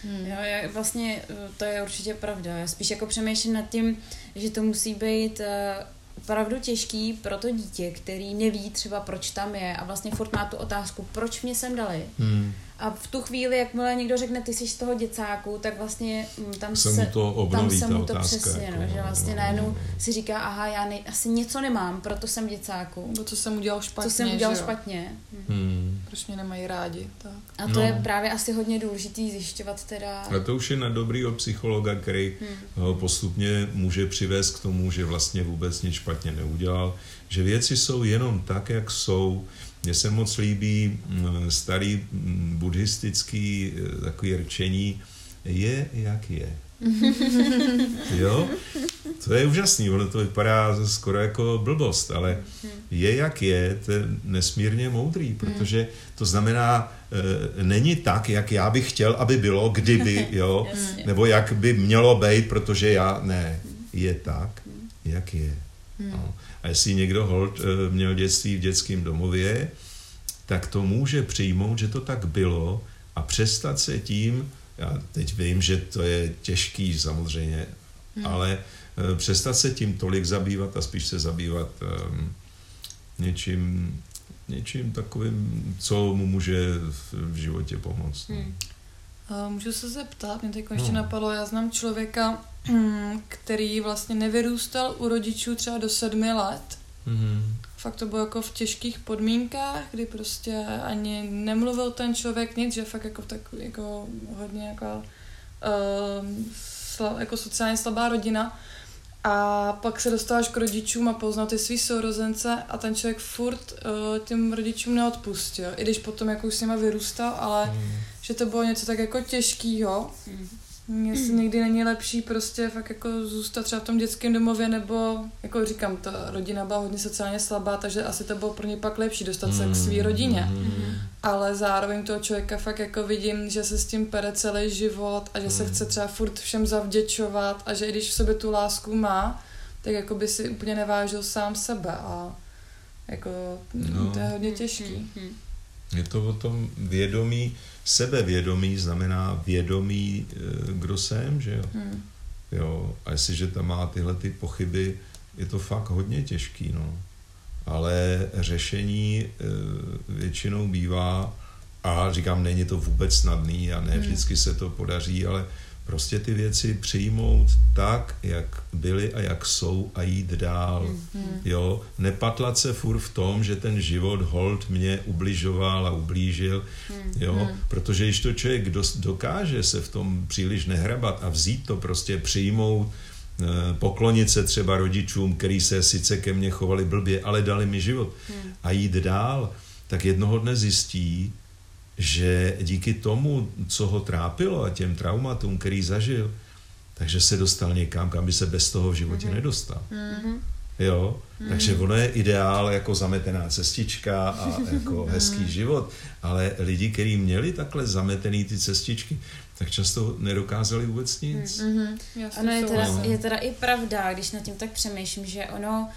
Hmm, jo, já, vlastně e, to je určitě pravda. Já spíš jako přemýšlím nad tím, že to musí být uh, opravdu těžký pro to dítě, který neví třeba, proč tam je a vlastně furt má tu otázku, proč mě sem dali. Hmm. A v tu chvíli, jakmile někdo řekne, ty jsi z toho děcáku, tak vlastně mm, tam se, se mu to obnoví, tam se mu to otázka, přesně, jako, no, že no, vlastně no, najednou no. si říká, aha, já nej, asi něco nemám, proto jsem děcáku. No co jsem udělal špatně, Co jsem udělal že jo? špatně. Hmm. Proč mě nemají rádi, tak. A to no. je právě asi hodně důležitý zjišťovat teda. A to už je na dobrýho psychologa, který hmm. postupně může přivést k tomu, že vlastně vůbec nic špatně neudělal, že věci jsou jenom tak, jak jsou, mně se moc líbí mm, starý mm, buddhistický eh, takový rčení, je jak je. jo? To je úžasný, ono to vypadá skoro jako blbost, ale je jak je, to je nesmírně moudrý, protože to znamená, e, není tak, jak já bych chtěl, aby bylo, kdyby, jo? Nebo jak by mělo být, protože já, ne, je tak, jak je. No. A jestli někdo hold e, měl dětství v dětském domově, tak to může přijmout, že to tak bylo a přestat se tím, já teď vím, že to je těžký samozřejmě, hmm. ale uh, přestat se tím tolik zabývat a spíš se zabývat um, něčím, něčím takovým, co mu může v, v životě pomoct. No. Hmm. Uh, můžu se zeptat, mě teď ještě no. napadlo, já znám člověka, který vlastně nevyrůstal u rodičů třeba do sedmi let. Mm-hmm fakt to bylo jako v těžkých podmínkách, kdy prostě ani nemluvil ten člověk nic, že fakt jako tak jako hodně jako, uh, sla, jako sociálně slabá rodina. A pak se dostal až k rodičům a poznal ty svý sourozence a ten člověk furt uh, těm rodičům neodpustil, i když potom jako už s nima vyrůstal, ale mm. že to bylo něco tak jako těžkýho. Mm Jestli někdy není lepší prostě fakt jako zůstat třeba v tom dětském domově, nebo jako říkám, ta rodina byla hodně sociálně slabá, takže asi to bylo pro ně pak lepší dostat se k své rodině. Mm. Ale zároveň toho člověka fakt jako vidím, že se s tím pere celý život a že se chce třeba furt všem zavděčovat a že i když v sobě tu lásku má, tak jako by si úplně nevážil sám sebe a jako no. to je hodně těžký. Je to o tom vědomí, sebevědomí znamená vědomí, eh, kdo jsem, že jo. Hmm. jo. A jestliže tam má tyhle ty pochyby, je to fakt hodně těžký, no. Ale řešení eh, většinou bývá, a říkám, není to vůbec snadný a ne hmm. vždycky se to podaří, ale prostě ty věci přijmout tak, jak byly a jak jsou a jít dál. Mm-hmm. Jo, nepatlat se furt v tom, že ten život hold mě ubližoval a ublížil, mm-hmm. jo, protože když to člověk dokáže se v tom příliš nehrabat a vzít to prostě přijmout, eh, poklonit se třeba rodičům, který se sice ke mně chovali blbě, ale dali mi život mm. a jít dál, tak jednoho dne zjistí, že díky tomu, co ho trápilo a těm traumatům, který zažil, takže se dostal někam, kam by se bez toho v životě mm-hmm. nedostal. Mm-hmm. Jo, mm-hmm. takže ono je ideál jako zametená cestička a jako hezký život, ale lidi, kteří měli takhle zametený ty cestičky, tak často nedokázali vůbec nic. Mm-hmm. Ano, je teda, je teda i pravda, když nad tím tak přemýšlím, že ono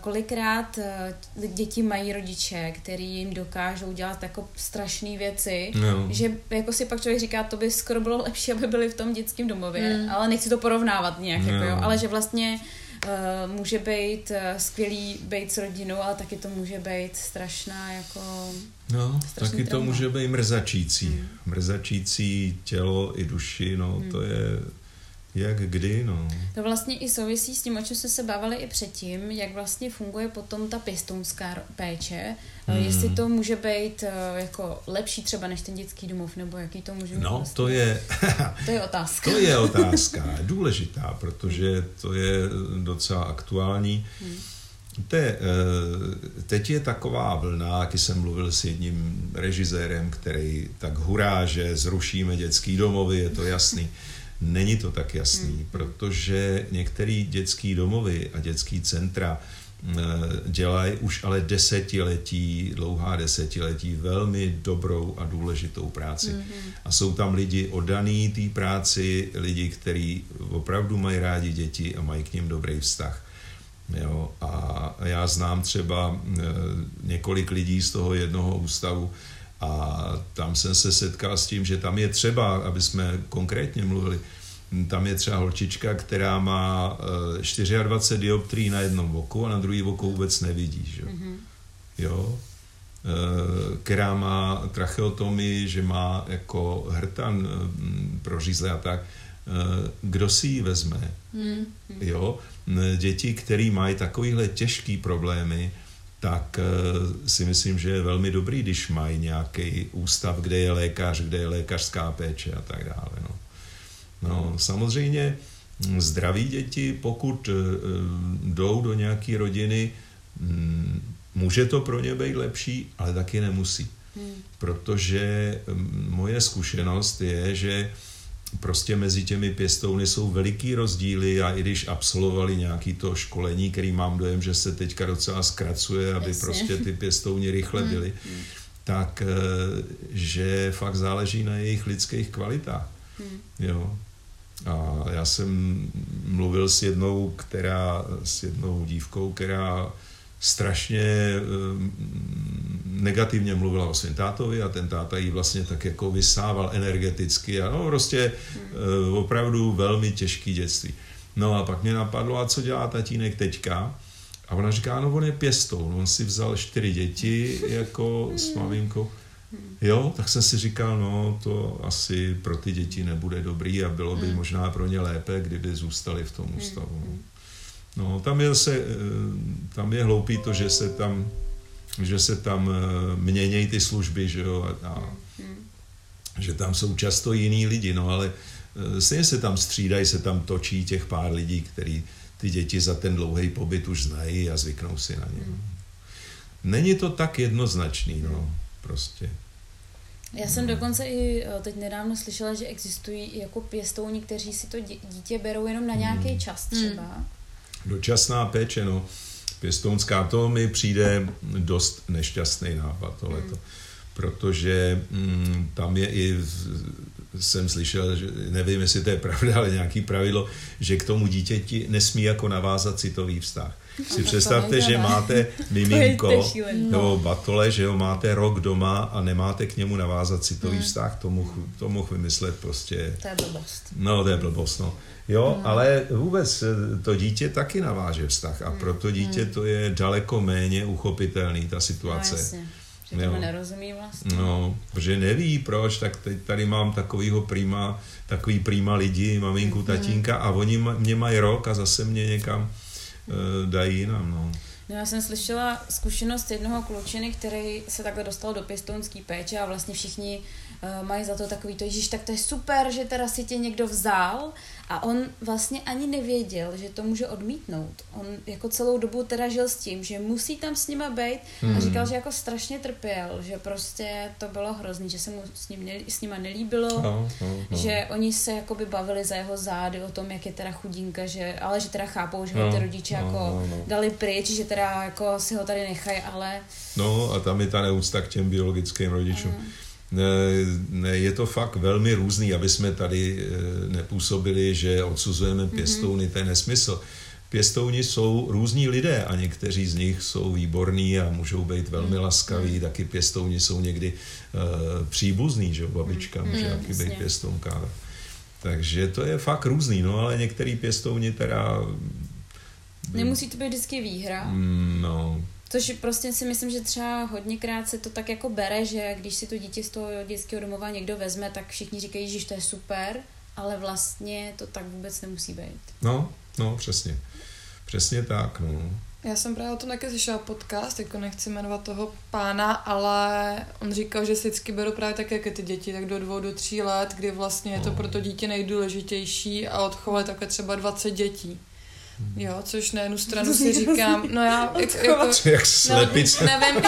kolikrát eh, děti mají rodiče, který jim dokážou dělat jako strašné věci, no. že jako si pak člověk říká, to by skoro bylo lepší, aby byli v tom dětském domově, mm. ale nechci to porovnávat nějak, no. jako jo, ale že vlastně uh, může být uh, skvělý být s rodinou, ale taky to může být strašná jako No, taky trauma. to může být mrzačící. Mm. Mrzačící tělo i duši, no mm. to je Jak kdy, no. To vlastně i souvisí s tím, o čem jsme se bavili i předtím, jak vlastně funguje potom ta pěstounská péče. Hmm. Jestli to může být eh, jako lepší třeba než ten dětský domov, nebo jaký to může být No, vlastně? to je... to je otázka. to je otázka, důležitá, protože to je docela aktuální. Hmm. Te, eh, teď je taková vlna, jak jsem mluvil s jedním režisérem, který tak hurá, že zrušíme dětský domovy, je to jasný. Není to tak jasný, hmm. protože některé dětské domovy a dětské centra eh, dělají už ale desetiletí, dlouhá desetiletí, velmi dobrou a důležitou práci. Mm-hmm. A jsou tam lidi oddaný té práci, lidi, kteří opravdu mají rádi děti a mají k ním dobrý vztah. Jo, a já znám třeba e, několik lidí z toho jednoho ústavu a tam jsem se setkal s tím, že tam je třeba, aby jsme konkrétně mluvili, tam je třeba holčička, která má e, 24 dioptrií na jednom oku a na druhý oku vůbec nevidí. Že? Mm-hmm. Jo? E, která má tracheotomii, že má jako hrtan prořízle a tak. Kdo si ji vezme? Mm-hmm. Jo? děti, které mají takovýhle těžký problémy, tak eh, si myslím, že je velmi dobrý, když mají nějaký ústav, kde je lékař, kde je lékařská péče a tak dále. No, no samozřejmě hm, zdraví děti, pokud eh, jdou do nějaké rodiny, hm, může to pro ně být lepší, ale taky nemusí. Hmm. Protože hm, moje zkušenost je, že prostě mezi těmi pěstouny jsou veliký rozdíly a i když absolvovali nějaký to školení, který mám dojem, že se teďka docela zkracuje, aby Jasně. prostě ty pěstouni rychle hmm, byly, hmm. tak eh, že fakt záleží na jejich lidských kvalitách. Hmm. Jo. A já jsem mluvil s jednou, která, s jednou dívkou, která strašně eh, negativně mluvila o svém tátovi a ten táta jí vlastně tak jako vysával energeticky a no prostě hmm. opravdu velmi těžký dětství. No a pak mě napadlo, a co dělá tatínek teďka? A ona říká, no on je pěstou, on si vzal čtyři děti jako s hmm. maminkou. Jo, tak jsem si říkal, no to asi pro ty děti nebude dobrý a bylo by hmm. možná pro ně lépe, kdyby zůstali v tom ústavu. No. No, tam je, se, eh, tam je hloupý to, že se tam, že se tam eh, měnějí ty služby, že jo, a, a že tam jsou často jiní lidi, no ale eh, stejně se tam střídají, se tam točí těch pár lidí, který ty děti za ten dlouhý pobyt už znají a zvyknou si na ně. No. Není to tak jednoznačný, no, prostě. Já jsem dokonce i teď nedávno slyšela, že existují jako pěstouni, kteří si to dítě berou jenom na nějaký hmm. čas třeba. Hmm dočasná péče, no, pěstounská, to mi přijde dost nešťastný nápad tohleto. Hmm. Protože mm, tam je i, jsem slyšel, že nevím, jestli to je pravda, ale nějaký pravidlo, že k tomu dítěti nesmí jako navázat citový vztah. Si představte, že máte miminko nebo batole, že ho máte rok doma a nemáte k němu navázat citový hmm. vztah, to mohl, to mohl vymyslet prostě. To je blbost. No, to je blbost, no. Jo, hmm. ale vůbec eh, to dítě taky naváže vztah a hmm. pro to dítě hmm. to je daleko méně uchopitelný, ta situace. No, jasně. Že tomu nerozumí vlastně. No, protože neví proč, tak teď tady mám takovýho prýma, takový prýma lidi, maminku, hmm. tatínka a oni mě mají rok a zase mě někam uh, dají jinam, no. No já jsem slyšela zkušenost jednoho klučiny, který se takhle dostal do pěstounské péče a vlastně všichni uh, mají za to takový to, Ježíš, tak to je super, že teda si tě někdo vzal a on vlastně ani nevěděl, že to může odmítnout. On jako celou dobu teda žil s tím, že musí tam s nima být hmm. a říkal, že jako strašně trpěl, že prostě to bylo hrozný, že se mu s, ním s nima nelíbilo, no, no, no. že oni se jakoby bavili za jeho zády o tom, jak je teda chudinka, že, ale že teda chápou, že no, ty rodiče no, jako no, no. dali pryč, že teda jako si ho tady nechají, ale... No a tam je ta neúcta k těm biologickým rodičům. Hmm je to fakt velmi různý, aby jsme tady eh, nepůsobili, že odsuzujeme mhm. pěstouny, mm-hmm. to je nesmysl. Pěstouni jsou různí lidé a někteří z nich jsou výborní a můžou být velmi mm. laskaví, mm. taky pěstouni jsou někdy uh, příbuzný, že babička může mm, taky být pěstounka. Takže to je fakt různý, no ale některý pěstouni teda... Nemusí to být vždycky výhra. Mm, no, Což prostě si myslím, že třeba hodněkrát se to tak jako bere, že když si to dítě z toho dětského domova někdo vezme, tak všichni říkají, že to je super, ale vlastně to tak vůbec nemusí být. No, no, přesně. Přesně tak, no. Já jsem právě o tom taky slyšela podcast, jako nechci jmenovat toho pána, ale on říkal, že si vždycky beru právě tak, jako ty děti, tak do dvou, do tří let, kdy vlastně je to No. pro to dítě nejdůležitější a odchovali takhle třeba 20 dětí. Hmm. Jo, což na jednu stranu si říkám, no já jak, jako, Jak slepice. No, nevím,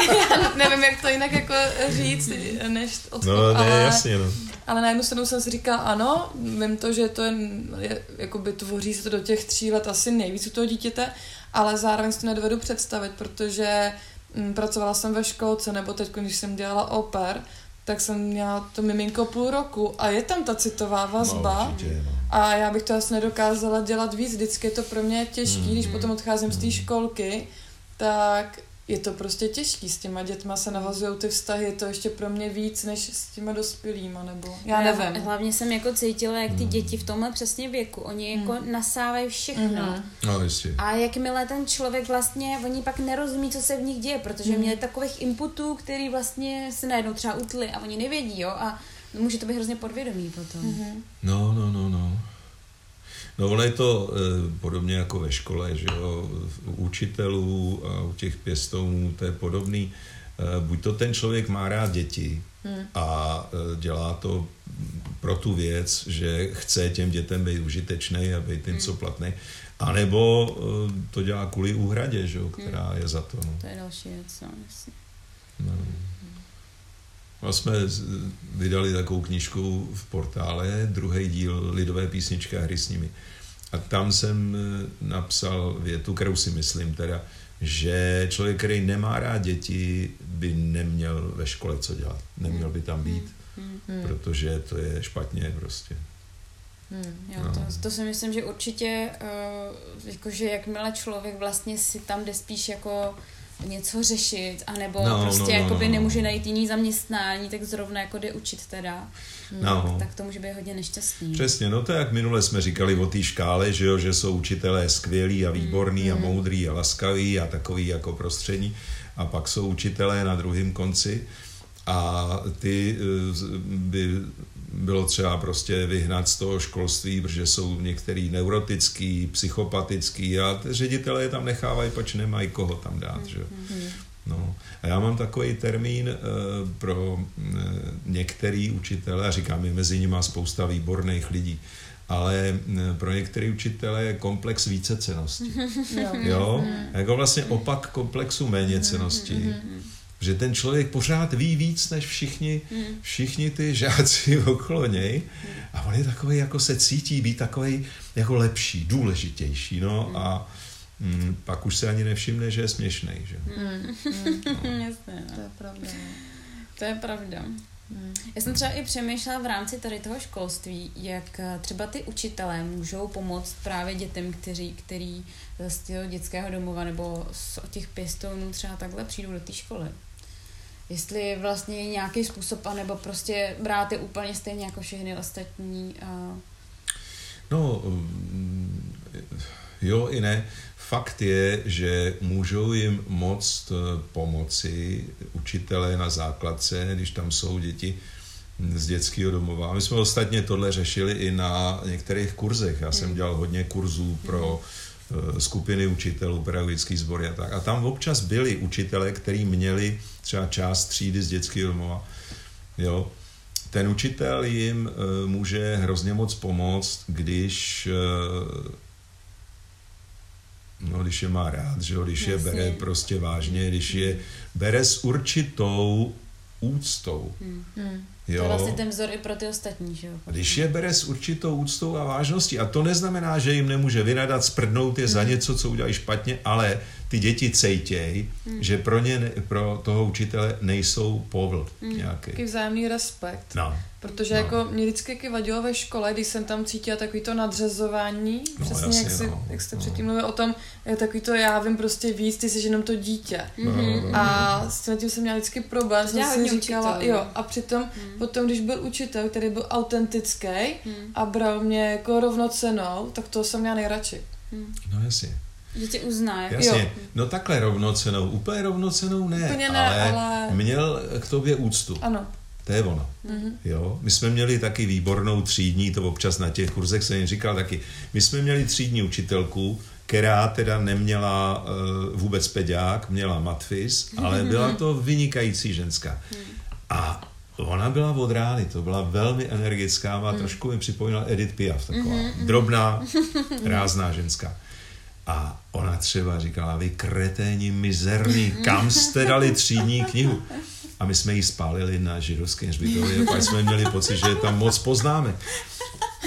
nevím, jak to jinak jako říct, než odchov, No, ne, ale, jasně, no. ale na jednu stranu jsem si říkala, ano, vím to, že to je, je jakoby tvoří se to do těch tří let asi nejvíc u toho dítěte, ale zároveň si to nedovedu představit, protože mm, pracovala jsem ve školce, nebo teď, když jsem dělala oper, tak jsem měla to miminko půl roku a je tam ta citová vazba. No, určitě, no. A já bych to asi nedokázala dělat víc, vždycky je to pro mě těžký, Mm. když potom odcházím z té Mm. školky, tak je to prostě těžký, s těma dětma se navazují ty vztahy, je to ještě pro mě víc, než s těma dospělýma, nebo já nevím. Hlavně jsem jako cítila, jak ty Hmm. děti v tomhle přesně věku, oni jako Hmm. nasávají všechno. Mhm. No, jistě. A jakmile ten člověk vlastně, oni pak nerozumí, co se v nich děje, protože Hmm. měli takových inputů, který vlastně se najednou třeba utli a oni nevědí, jo, a může to být hrozně podvědomý potom. Mhm. No, no, no, no. No ono je to e, podobně jako ve škole, že jo, u učitelů a u těch pěstounů to je podobný. E, buď to ten člověk má rád děti Hmm. a e, dělá to pro tu věc, že chce těm dětem být užitečný a být jim co platný, anebo e, to dělá kvůli úhradě, že jo, která je za to. No. To je další věc, no, jasně. No. No, jsme vydali takovou knížku v portále, druhý díl Lidové písničky a hry s nimi. A tam jsem eh, napsal větu, kterou si myslím teda, že člověk, který nemá rád děti, by neměl ve škole co dělat. Neměl by tam být, Hmm. Protože to je špatně prostě. Hmm. Jo, No. to, to si myslím, že určitě, uh, jakože jakmile člověk vlastně si tam jde spíš jako něco řešit, anebo No, no, prostě no, no, jakoby no, no. nemůže najít jiný zaměstnání, tak zrovna jako jde učit teda, No. tak to může být hodně nešťastný. Přesně, no to jak minule jsme říkali o té škále, že, jo, že jsou učitelé skvělí a výborní a Mm. moudrý a laskaví a takový jako prostřední a pak jsou učitelé na druhém konci a ty eh, by bylo třeba prostě vyhnat z toho školství, protože jsou některý neurotický, psychopatický a ředitelé je tam nechávají, pač nemají koho tam dát. Že? No. A já mám takový termín e, pro e, některý učitele, a říkám, je mezi nimi spousta výborných lidí, ale e, pro některé učitele je komplex vícecennosti. Jo. Jo? Mhm. Jako vlastně opak komplexu méněcenosti. Že ten člověk pořád ví víc než všichni, Mhm. všichni ty žáci okolo něj a on je takový, jako se cítí být takový jako lepší, důležitější, no a mm, pak už se ani nevšimne, že je směšný, že? Hmm. Hmm. Jasně, To no. je pravda. no. to je pravda. Hmm. Já jsem třeba i přemýšlela v rámci tady toho školství, jak eh, třeba ty učitelé můžou pomoct právě dětem, kteří, který z toho dětského domova nebo z těch pěstounů třeba takhle přijdou do té školy. Jestli vlastně je nějaký způsob, anebo prostě brát je úplně stejně jako všechny ostatní. A... No, mm, jo i ne. Fakt je, že můžou jim moct eh, pomoci učitelé na základce, když tam jsou děti z dětského domova. My jsme ostatně tohle řešili i na některých kurzech. Já jsem dělal hodně kurzů pro eh, skupiny učitelů, pedagogický sbory a tak. A tam občas byli učitelé, kteří měli třeba část třídy z dětského domova. Jo, ten učitel jim uh, může hrozně moc pomoct, když uh, no, když je má rád, že jo, když je Jasně. bere prostě vážně, když je bere s určitou úctou. Hmm. Hmm. To je Jo. vlastně ten vzor i pro ty ostatní, že jo? Když je bere s určitou úctou a vážností, a to neznamená, že jim nemůže vynadat, sprdnout je za něco, co udělají špatně, ale ty děti cejtěj, že pro ně, pro toho učitele nejsou povl nějaký. Taky vzájemný respekt. No. Protože No. jako mě vždycky vadilo ve škole, když jsem tam cítila takový to nadřazování, No, přesně jasně, jak, si, no. jak jste No. předtím mluvil o tom, je takový to já vím prostě víc, ty jsi jenom to dítě. No, no, no. A s tím, tím jsem měla vždycky problém, To jsem si říkala, učitelů. jo, a přitom potom, když byl učitel, který byl autentický Hmm. a bral mě jako rovnocenou, tak to jsem měla nejradši. Hmm. no jasně. Že tě uzná. Jako. Jasně, Jo. no takhle rovnocenou, úplně rovnocenou ne, Úplně ne, ale, ale- měl k tobě úctu. Ano. To je ono. Mm-hmm. Jo? My jsme měli taky výbornou třídní, to občas na těch kurzech jsem jim říkal taky. My jsme měli třídní učitelku, která teda neměla uh, vůbec peďák, měla matfis, ale byla to vynikající ženská. A ona byla od rány, to byla velmi energická, a trošku mi připomínala Edith Piaf, taková drobná, rázná ženská. A ona třeba říkala, vy kreténi mizerní, kam jste dali třídní knihu? A my jsme ji spálili na židovském hřbitově, pak jsme měli pocit, že tam moc poznáme.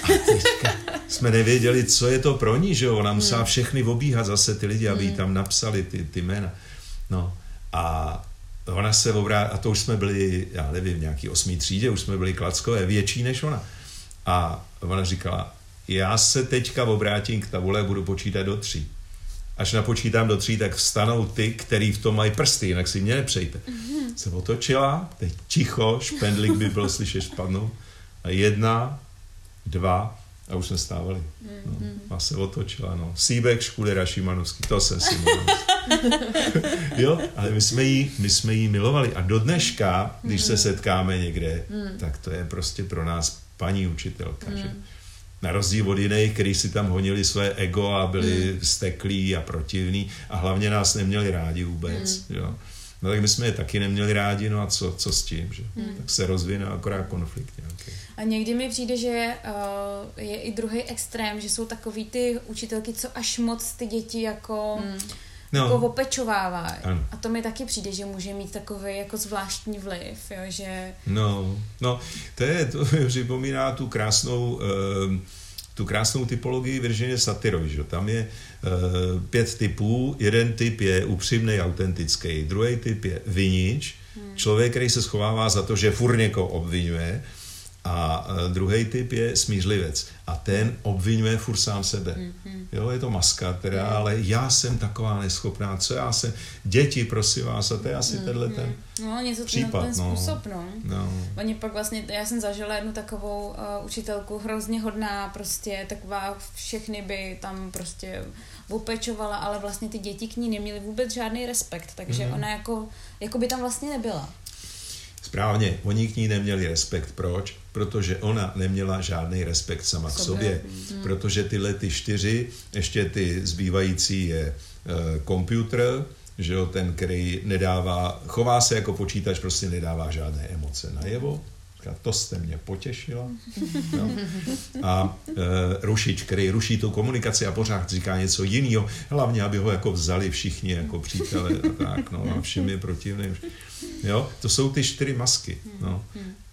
A teďka jsme nevěděli, co je to pro ní, že jo? Ona musela všechny obíhat zase ty lidi, aby jí tam napsali ty, ty jména. No a ona se obrá, a to už jsme byli, já nevím, v nějaký osmý třídě, už jsme byli klackové, větší než ona. A ona říkala, já se teďka obrátím k tabule a budu počítat do tří. Až napočítám do tří, tak vstanou ty, který v tom mají prsty, jinak si mě nepřejte. Mm-hmm. Se otočila, teď ticho, špendlik by byl slyšet spadnout. A jedna, dva, a už jsme stávali. No, a se otočila, no. Síbek, Škulera, Šimanovský, to jsem si jo, ale my jsme, jí, my jsme jí milovali. A do dneška, když se setkáme někde, tak to je prostě pro nás paní učitelka, že? Na rozdíl od jiných, kteří si tam honili své ego a byli steklí a protivní a hlavně nás neměli rádi vůbec, jo. No tak my jsme je taky neměli rádi, no a co, co s tím, že? Tak se rozvine akorát konflikt nějaký. A někdy mi přijde, že uh, je i druhý extrém, že jsou takový ty učitelky, co až moc ty děti jako, mm. No. jako opečovávají. A to mi taky přijde, že může mít takový jako zvláštní vliv, jo, že... No, no, to je, to připomíná tu krásnou, uh, tu krásnou typologii Virginie Satyrovi, že? Tam je uh, pět typů, jeden typ je upřímný, autentický, druhý typ je vinič, hmm. člověk, který se schovává za to, že furt někoho obvinuje, a uh, druhý typ je smířlivec. A ten obvinuje furt sám sebe. Mm-hmm. Jo, je to maska teda, mm. ale já jsem taková neschopná, co já jsem, děti, prosím vás, a to je asi mm-hmm. tenhle ten No, něco případ, ten no. způsob, no. no. Oni pak vlastně, já jsem zažila jednu takovou uh, učitelku, hrozně hodná, prostě taková, všechny by tam prostě opečovala, ale vlastně ty děti k ní neměly vůbec žádný respekt, takže Mhm. ona jako, jako by tam vlastně nebyla. Správně, oni k ní neměli respekt. Proč? Protože ona neměla žádný respekt sama k sobě. Protože tyhle ty čtyři, ještě ty zbývající je počítač, že jo, ten, který nedává, chová se jako počítač, prostě nedává žádné emoce najevo. Říká, to jste mě potěšila. No. A e, rušič, který ruší tu komunikaci a pořád říká něco jiného, hlavně, aby ho jako vzali všichni jako přítele a tak, no, a všem je protivný. Jo, to jsou ty čtyři masky, no.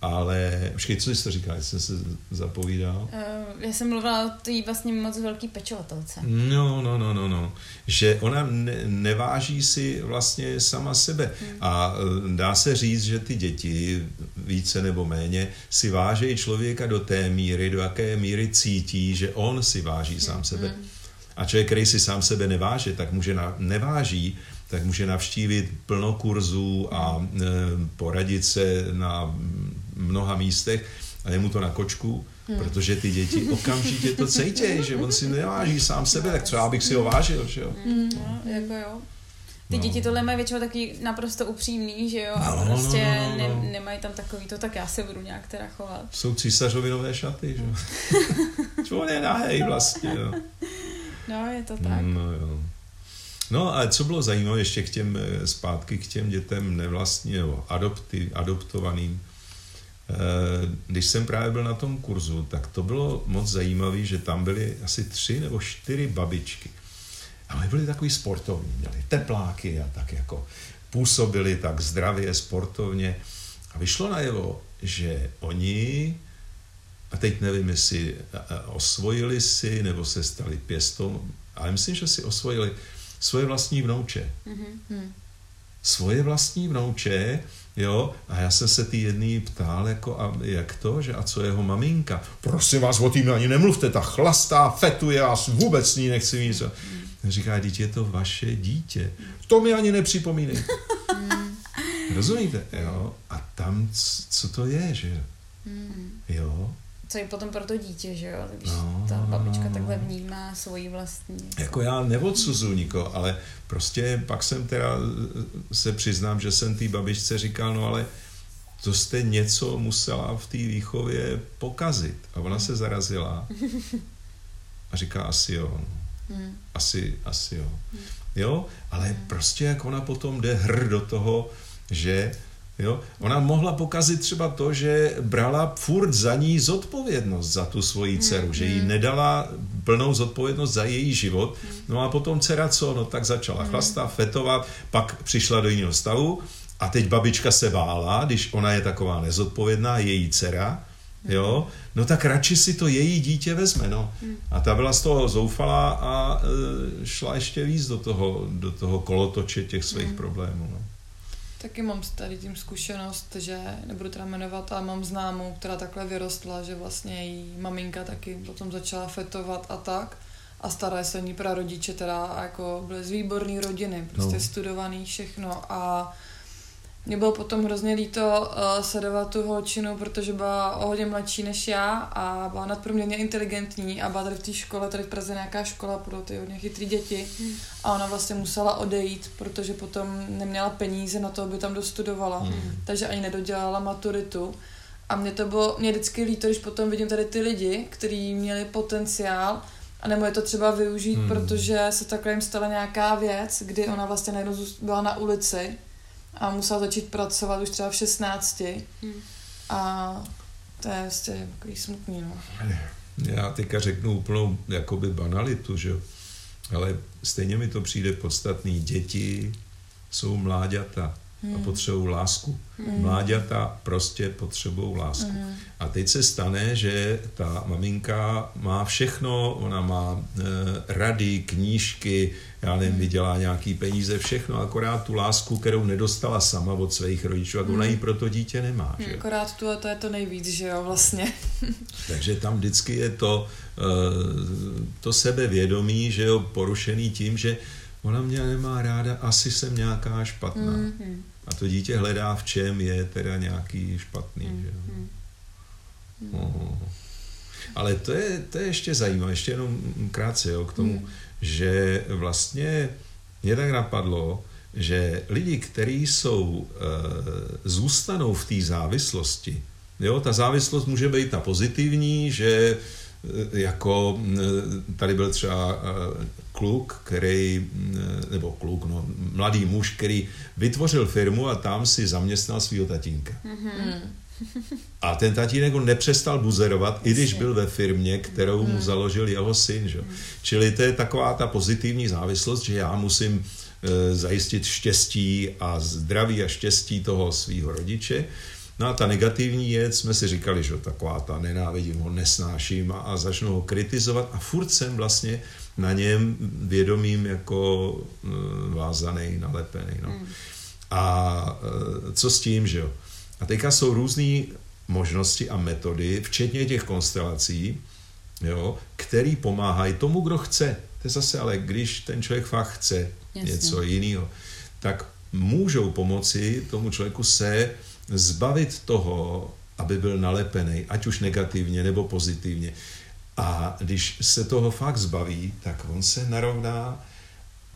Ale, počkej, co jsi to říkal, jsem se zapovídal? Uh, já jsem mluvila o té vlastně moc velký pečovatelce. No, no, no, no, no. Že ona ne, neváží si vlastně sama sebe. A e, dá se říct, že ty děti více nebo méně si vážejí člověka do té míry, do jaké míry cítí, že on si váží sám sebe. A člověk, který si sám sebe neváží, tak může na, neváží, tak může navštívit plno kurzů a e, poradit se na mnoha místech a je mu to na kočku, hmm. protože ty děti okamžitě to cítějí, že on si neváží sám sebe, tak třeba bych si ho vážil, že jo. Mm, no, jako jo. Ty No. děti tohle mají většinou taky naprosto upřímný, že jo, a No, no, prostě no, no, no. Ne, nemají tam takový to, tak já se budu nějak teda chovat. Jsou císařovi nové šaty, že jo. Čo on je nahej vlastně, jo. No, je to tak. No jo. No a co bylo zajímavé ještě k těm, eh, zpátky k těm dětem nevlastní, nebo adopty, adoptovaným. Eh, Když jsem právě byl na tom kurzu, tak to bylo moc zajímavé, že tam byly asi tři nebo čtyři babičky. A oni byli takový sportovní, měli tepláky a tak jako působili tak zdravě, sportovně. A vyšlo najevo, že oni, a teď nevím, jestli a, osvojili si, nebo se stali pěstou, ale myslím, že si osvojili svoje vlastní vnouče. Mhm. Svoje vlastní vnouče, jo, a já jsem se ty jedný ptal, jako, a jak to, že a co jeho maminka? Prosím vás, o tým ani nemluvte, ta chlastá, fetuje, já vůbec ní nechci mít. Říká, dítě, je to vaše dítě. To mi ani nepřipomínej. Rozumíte? Jo? A tam, co to je, že? Jo? Co je potom pro to dítě, že jo, když No, ta no, babička no. takhle vnímá svoji vlastní. Jako já neodsuzuju nikoho, ale prostě pak jsem teda eh, se přiznám, že jsem té babičce říkal, no ale to jste něco musela v té výchově pokazit. A ona se zarazila a říká, asi jo. Hmm. Asi, asi jo. Jo, ale prostě jak ona potom jde hr do toho, že Jo? Ona mohla pokazit třeba to, že brala furt za ní zodpovědnost za tu svoji dceru, mm, že jí nedala plnou zodpovědnost za její život. No a potom dcera co? No tak začala mm. chlastat, fetovat, pak přišla do jiného stavu a teď babička se bála, když ona je taková nezodpovědná, její dcera, jo, no tak radši si to její dítě vezme, no. A ta byla z toho zoufalá a e, šla ještě víc do toho, do toho kolotoče těch svých problémů, no. Taky mám s tady tím zkušenost, že nebudu teda jmenovat, ale mám známou, která takhle vyrostla, že vlastně její maminka taky potom začala fetovat a tak. A staré se ní prarodiče teda jako byly z výborné rodiny, prostě no. studovaný všechno a mě bylo potom hrozně líto uh, sledovat tu holčinu, protože byla o hodně mladší než já a byla nadprůměrně inteligentní a byla tady v té škole, tady v Praze nějaká škola pro ty hodně chytrý děti hmm. a ona vlastně musela odejít, protože potom neměla peníze na to, aby tam dostudovala, hmm. takže ani nedodělala maturitu. A mě to bylo, mě vždycky líto, když potom vidím tady ty lidi, kteří měli potenciál a nebo je to třeba využít, hmm. protože se takhle jim stala nějaká věc, kdy ona vlastně najednou byla na ulici a musela začít pracovat už třeba v 16. Hmm. A to je vlastně takový smutný, no. Já teďka řeknu úplnou jakoby banalitu, že ale stejně mi to přijde podstatný. Děti jsou mláďata. A potřebují lásku. Hmm. Mláďata prostě potřebují lásku. Hmm. A teď se stane, že ta maminka má všechno, ona má e, rady, knížky, já nevím, hmm. vydělá nějaký peníze, všechno, akorát tu lásku, kterou nedostala sama od svých rodičů, a hmm. ona ji pro to dítě nemá. Že? Akorát tu a to je to nejvíc, že jo, vlastně. Takže tam vždycky je to, e, to sebevědomí, že jo, porušený tím, že ona mě nemá ráda, asi jsem nějaká špatná. Mm-hmm. A to dítě hledá, v čem je teda nějaký špatný. Mm-hmm. Že? Oh. Ale to je, to je ještě zajímavé, ještě jenom krátce jo, k tomu, mm. že vlastně mě tak napadlo, že lidi, kteří jsou, e, zůstanou v té závislosti, jo, ta závislost může být ta pozitivní, že jako eh, tady byl třeba eh, kluk, který, nebo kluk, no, mladý muž, který vytvořil firmu a tam si zaměstnal svého tatínka. Mm-hmm. A ten tatínek ho nepřestal buzerovat, i když byl ve firmě, kterou mu mm. založil jeho syn. Že? Mm. Čili to je taková ta pozitivní závislost, že já musím zajistit štěstí a zdraví a štěstí toho svého rodiče. No a ta negativní je, jsme si říkali, že taková ta nenávidím ho, nesnáším a, a začnu ho kritizovat a furt jsem vlastně na něm vědomím jako uh, vázaný, nalepený. No. Mm. A uh, co s tím, že jo? A teďka jsou různé možnosti a metody, včetně těch konstelací, jo, který pomáhají tomu, kdo chce. To je zase, ale když ten člověk fakt chce Jasně. něco jiného, tak můžou pomoci tomu člověku se zbavit toho, aby byl nalepený, ať už negativně nebo pozitivně. A když se toho fakt zbaví, tak on se narovná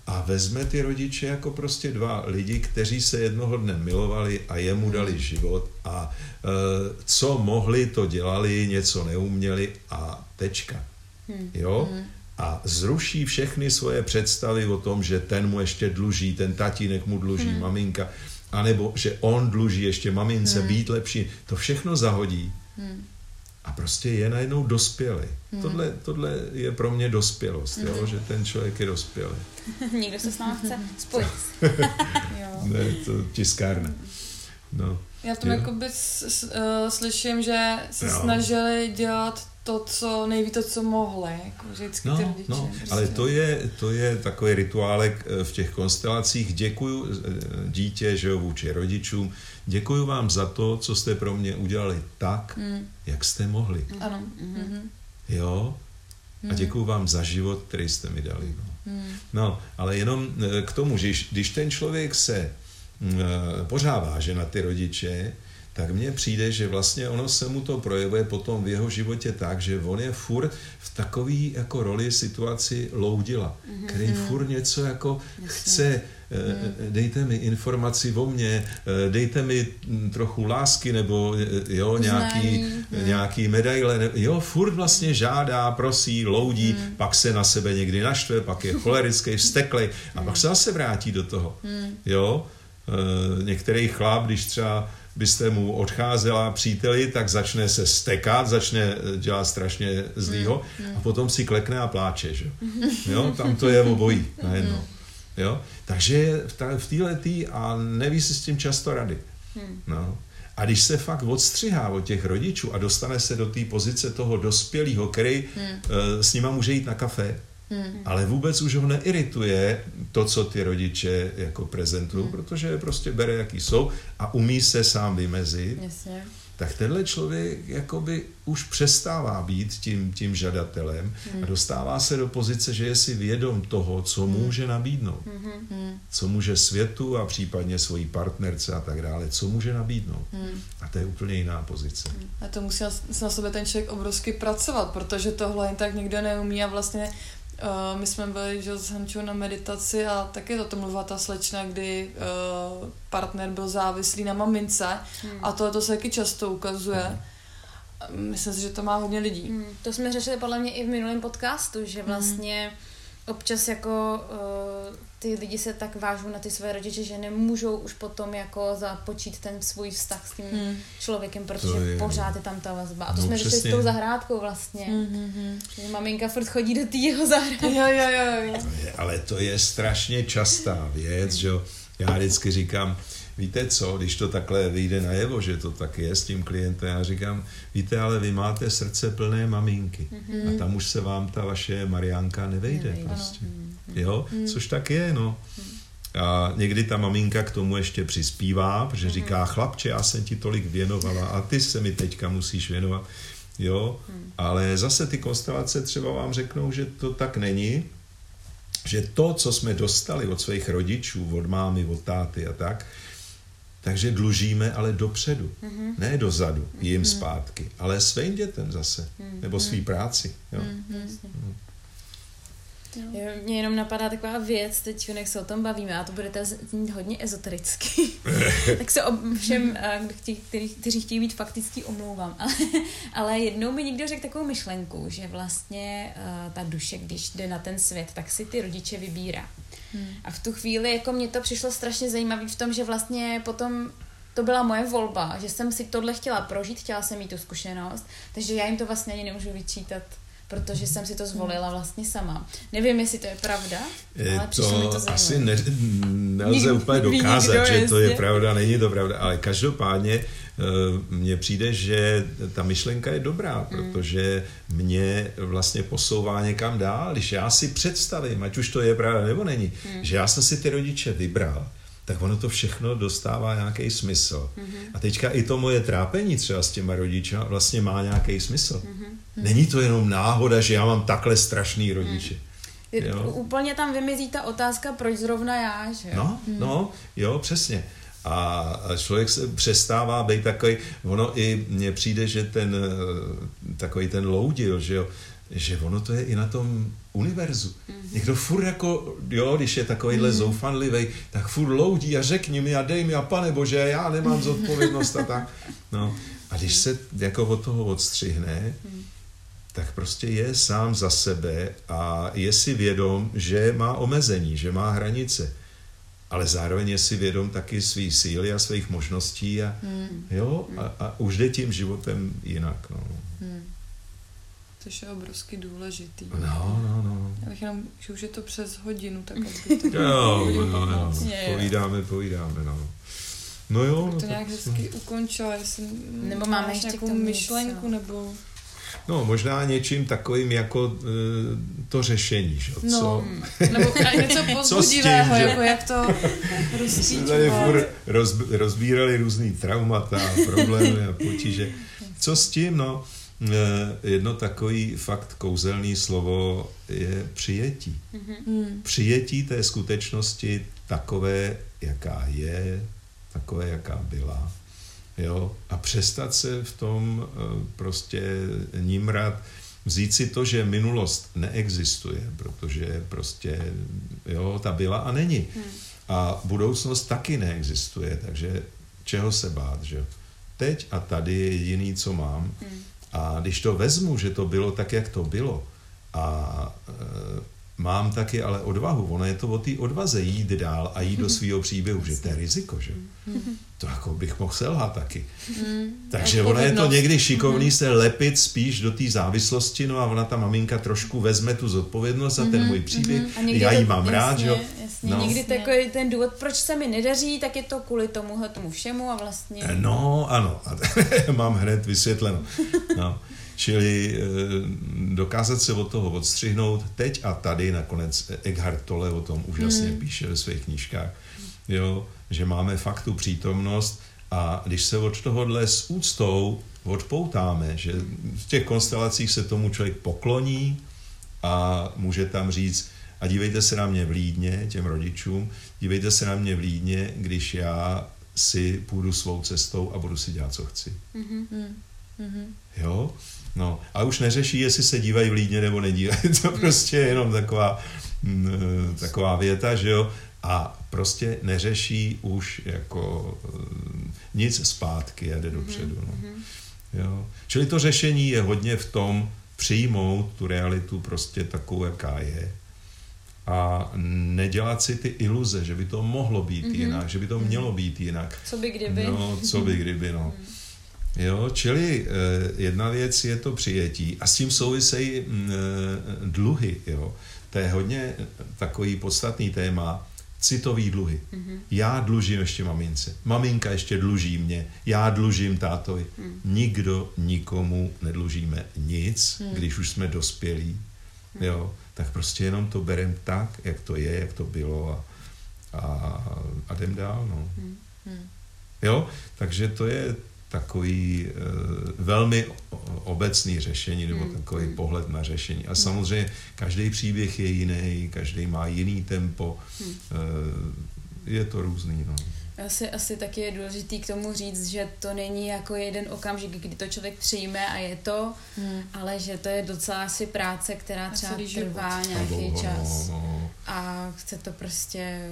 a vezme ty rodiče jako prostě dva lidi, kteří se jednoho dne milovali a jemu dali hmm. život a e, co mohli, to dělali, něco neuměli a tečka. Hmm. Jo? Hmm. A zruší všechny svoje představy o tom, že ten mu ještě dluží, ten tatínek mu dluží, hmm. maminka anebo že on dluží ještě mamince hmm. být lepší, to všechno zahodí. Hmm. A prostě je najednou dospělý. Hmm. Tohle, tohle je pro mě dospělost, hmm. jo, že ten člověk je dospělý. Někdo se s námi chce spojit. ne, to tiskárna. No. Já v tom jakoby s, s, uh, slyším, že se jo. snažili dělat to, co nejvíce, co mohli, jako vždycky no, ty rodiče. No, prostě. ale to je, to je takový rituálek eh, v těch konstelacích. Děkuju eh, dítě, že jo, vůči rodičům. Děkuju vám za to, co jste pro mě udělali tak, mm. jak jste mohli. Ano. Mm-hmm. Jo? A mm. děkuju vám za život, který jste mi dali. No, mm. no ale jenom k tomu, že když ten člověk se pořád váže na ty rodiče, tak mně přijde, že vlastně ono se mu to projevuje potom v jeho životě tak, že on je furt v takový jako roli situaci loudila, mm-hmm. který furt něco jako Jasně. chce, mm. dejte mi informaci o mně, eh, dejte mi hm, trochu lásky nebo jo, nějaký, mm. nějaký medaile, jo, furt vlastně žádá, prosí, loudí, mm. pak se na sebe někdy naštve, pak je cholerický, vzteklej a pak se zase vrátí do toho, jo. Některý chlap, když třeba byste mu odcházela příteli, tak začne se stekat, začne eh, dělat strašně zlýho hmm, hmm. a potom si klekne a pláče, že? Jo, tam to je obojí najednou. Hmm. Jo? Takže v téhle tý a neví si s tím často rady. No. A když se fakt odstřihá od těch rodičů a dostane se do té pozice toho dospělého, který hmm. s nima může jít na kafe, Hmm. Ale vůbec už ho neirituje to, co ty rodiče jako prezentují, hmm. protože je prostě bere, jaký jsou a umí se sám vymezit. Jasně. Tak tenhle člověk jakoby už přestává být tím, tím žadatelem hmm. a dostává se do pozice, že je si vědom toho, co hmm. může nabídnout. Hmm. hmm. Co může světu a případně svojí partnerce a tak dále, co může nabídnout. Hmm. A to je úplně jiná pozice. Hmm. A to musí na sebe ten člověk obrovsky pracovat, protože tohle jen tak nikdo neumí a vlastně Uh, my jsme byli že, s Hančou na meditaci a taky to mluvila ta slečna, kdy uh, partner byl závislý na mamince hmm. a tohle to se taky často ukazuje. Hmm. Myslím si, že to má hodně lidí. Hmm. To jsme řešili podle mě i v minulém podcastu, že hmm. vlastně hmm občas jako uh, ty lidi se tak vážou na ty své rodiče, že nemůžou už potom jako započít ten svůj vztah s tím hmm. člověkem, protože je, pořád je tam ta vazba. A to no, jsme řešili s tou zahrádkou vlastně. Mm-hmm. Že maminka furt chodí do té jeho zahrádky. Jo, jo, jo. jo. Ale to je strašně častá věc, že jo. Já vždycky říkám, víte co, když to takhle vyjde najevo, že to tak je s tím klientem, já říkám, víte, ale vy máte srdce plné maminky mm-hmm. a tam už se vám ta vaše Mariánka nevejde, nevejde prostě. No. Jo, mm-hmm. což tak je, no. A někdy ta maminka k tomu ještě přispívá, protože říká, chlapče, já jsem ti tolik věnovala a ty se mi teďka musíš věnovat. Jo, mm. ale zase ty konstelace třeba vám řeknou, že to tak není, že to, co jsme dostali od svých rodičů, od mámy, od táty a tak, takže dlužíme ale dopředu, mm-hmm. ne dozadu, jim mm-hmm. zpátky, ale svým dětem zase, mm-hmm. nebo svý práci. Jo. Mm-hmm. Mm. Jo. Mě jenom napadá taková věc, teď jak se o tom bavíme, a to bude znít hodně ezotericky, tak se všem, kteří, kteří chtějí být faktický, omlouvám. Ale, ale jednou mi někdo řekl takovou myšlenku, že vlastně uh, ta duše, když jde na ten svět, tak si ty rodiče vybírá. Hmm. A v tu chvíli jako mě to přišlo strašně zajímavé v tom, že vlastně potom to byla moje volba, že jsem si tohle chtěla prožít, chtěla jsem mít tu zkušenost, takže já jim to vlastně ani nemůžu vyčítat protože jsem si to zvolila vlastně sama. Nevím, jestli to je pravda, ale to, mi to asi ne, nelze Nik, úplně dokázat, že to je pravda, není to pravda, ale každopádně mně přijde, že ta myšlenka je dobrá, hmm. protože mě vlastně posouvá někam dál, když já si představím, ať už to je pravda nebo není, hmm. že já jsem si ty rodiče vybral, tak ono to všechno dostává nějaký smysl. Mm-hmm. A teďka i to moje trápení třeba s těma rodiča vlastně má nějaký smysl. Mm-hmm. Není to jenom náhoda, že já mám takhle strašný rodiče. Mm. Jo? Úplně tam vymizí ta otázka, proč zrovna já, že jo? No, mm. no, jo, přesně. A člověk se přestává být takový, ono i mně přijde, že ten takový ten loudil, že jo, že ono to je i na tom univerzu. Mm-hmm. Někdo furt jako, jo, když je takovýhle mm-hmm. zoufanlivý, tak furt loudí a řekni mi a dej mi a pane bože, já nemám zodpovědnost a tak. No. A když se jako od toho odstřihne, mm. tak prostě je sám za sebe a je si vědom, že má omezení, že má hranice. Ale zároveň je si vědom taky svý síly a svých možností a, mm. jo, a, a už jde tím životem jinak. No. Mm. Což je obrovsky důležitý. No, no, no. Já bych jenom, že už je to přes hodinu, tak aby to jo, no, no, no. Povídáme, povídáme, no. No jo. No, to nějak hezky ukončila, jestli nebo máme ještě nějakou myšlenku, nebo... No, možná něčím takovým jako e, to řešení, že? No, co? nebo něco pozbudivého, jako jak to rozsvíčovat. tady furt roz, rozbírali různý traumata, problémy a potíže. Co s tím, no? Eh, jedno takový fakt kouzelný slovo je přijetí. Mm-hmm. Přijetí té skutečnosti takové, jaká je, takové, jaká byla. Jo? A přestat se v tom eh, prostě nímrat, vzít si to, že minulost neexistuje, protože prostě, jo, ta byla a není. Hmm. A budoucnost taky neexistuje, takže čeho se bát, že Teď a tady je jediný, co mám. Hmm. A když to vezmu, že to bylo tak, jak to bylo, a e, mám taky ale odvahu, ono je to o té odvaze jít dál a jít do svého příběhu, že to je riziko, že? To jako bych mohl selhat taky. Mm, Takže ono je to někdy šikovný se lepit spíš do té závislosti, no a ona ta maminka trošku vezme tu zodpovědnost za ten mhm, můj příběh, já ji mám jasně, rád, jo. Jasně, no. někdy takový ten důvod, proč se mi nedaří, tak je to kvůli tomuhle tomu všemu a vlastně... No, ano, mám hned vysvětleno. No. Čili eh, dokázat se od toho odstřihnout teď a tady, nakonec Eckhart Tolle o tom úžasně hmm. píše ve svých knížkách, jo, že máme fakt tu přítomnost a když se od tohohle s úctou odpoutáme, že v těch konstelacích se tomu člověk pokloní a může tam říct, a dívejte se na mě v Lídně, těm rodičům, dívejte se na mě v Lídně, když já si půjdu svou cestou a budu si dělat, co chci. Mm-hmm. Mm-hmm. Jo? No, a už neřeší, jestli se dívají v Lídně nebo nedívají. To prostě je jenom taková, mm, eh, taková věta, že jo? A prostě neřeší už jako eh, nic zpátky a jde dopředu. No. Mhm. Jo? Čili to řešení je hodně v tom přijmout tu realitu prostě takovou, jaká je a nedělat si ty iluze, že by to mohlo být mm-hmm. jinak, že by to mělo být jinak. Co by kdyby? No, co by kdyby, no. Mm. Jo, čili eh, jedna věc je to přijetí a s tím souvisejí mm, eh, dluhy. Jo. To je hodně takový podstatný téma, citový dluhy. Mm-hmm. Já dlužím ještě mamince, maminka ještě dluží mě, já dlužím tátovi. Mm. Nikdo nikomu nedlužíme nic, mm. když už jsme dospělí. Mm. Jo, tak prostě jenom to berem tak, jak to je, jak to bylo a, a, a jdem dál. No. Mm. Jo, takže to je takový e, velmi obecný řešení nebo hmm. takový hmm. pohled na řešení. A hmm. samozřejmě každý příběh je jiný, každý má jiný tempo, hmm. e, je to různý. No. Asi, asi taky je důležitý k tomu říct, že to není jako jeden okamžik, kdy to člověk přijme a je to, hmm. ale že to je docela asi práce, která třeba trvá nějaký no, čas. No, no. A chce to prostě...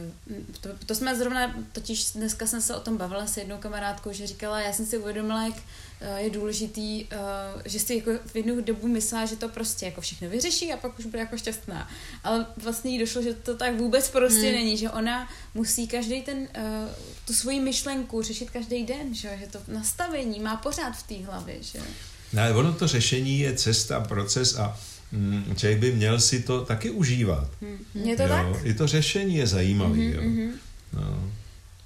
To, to jsme zrovna, totiž dneska jsem se o tom bavila s jednou kamarádkou, že říkala, já jsem si uvědomila, jak je důležitý, eh, že si jako v jednu dobu myslela, že to prostě jako všechno vyřeší a pak už bude jako šťastná. Ale vlastně jí došlo, že to tak vůbec prostě hmm. není, že ona musí každý ten, eh, tu svoji myšlenku řešit každý den, že, že to nastavení má pořád v té hlavě, že. No, ono to řešení je cesta, proces a mm, člověk by měl si to taky užívat. Hmm. Je to jo? tak? I to řešení je zajímavé. Mm-hmm, jo. Mm-hmm. No.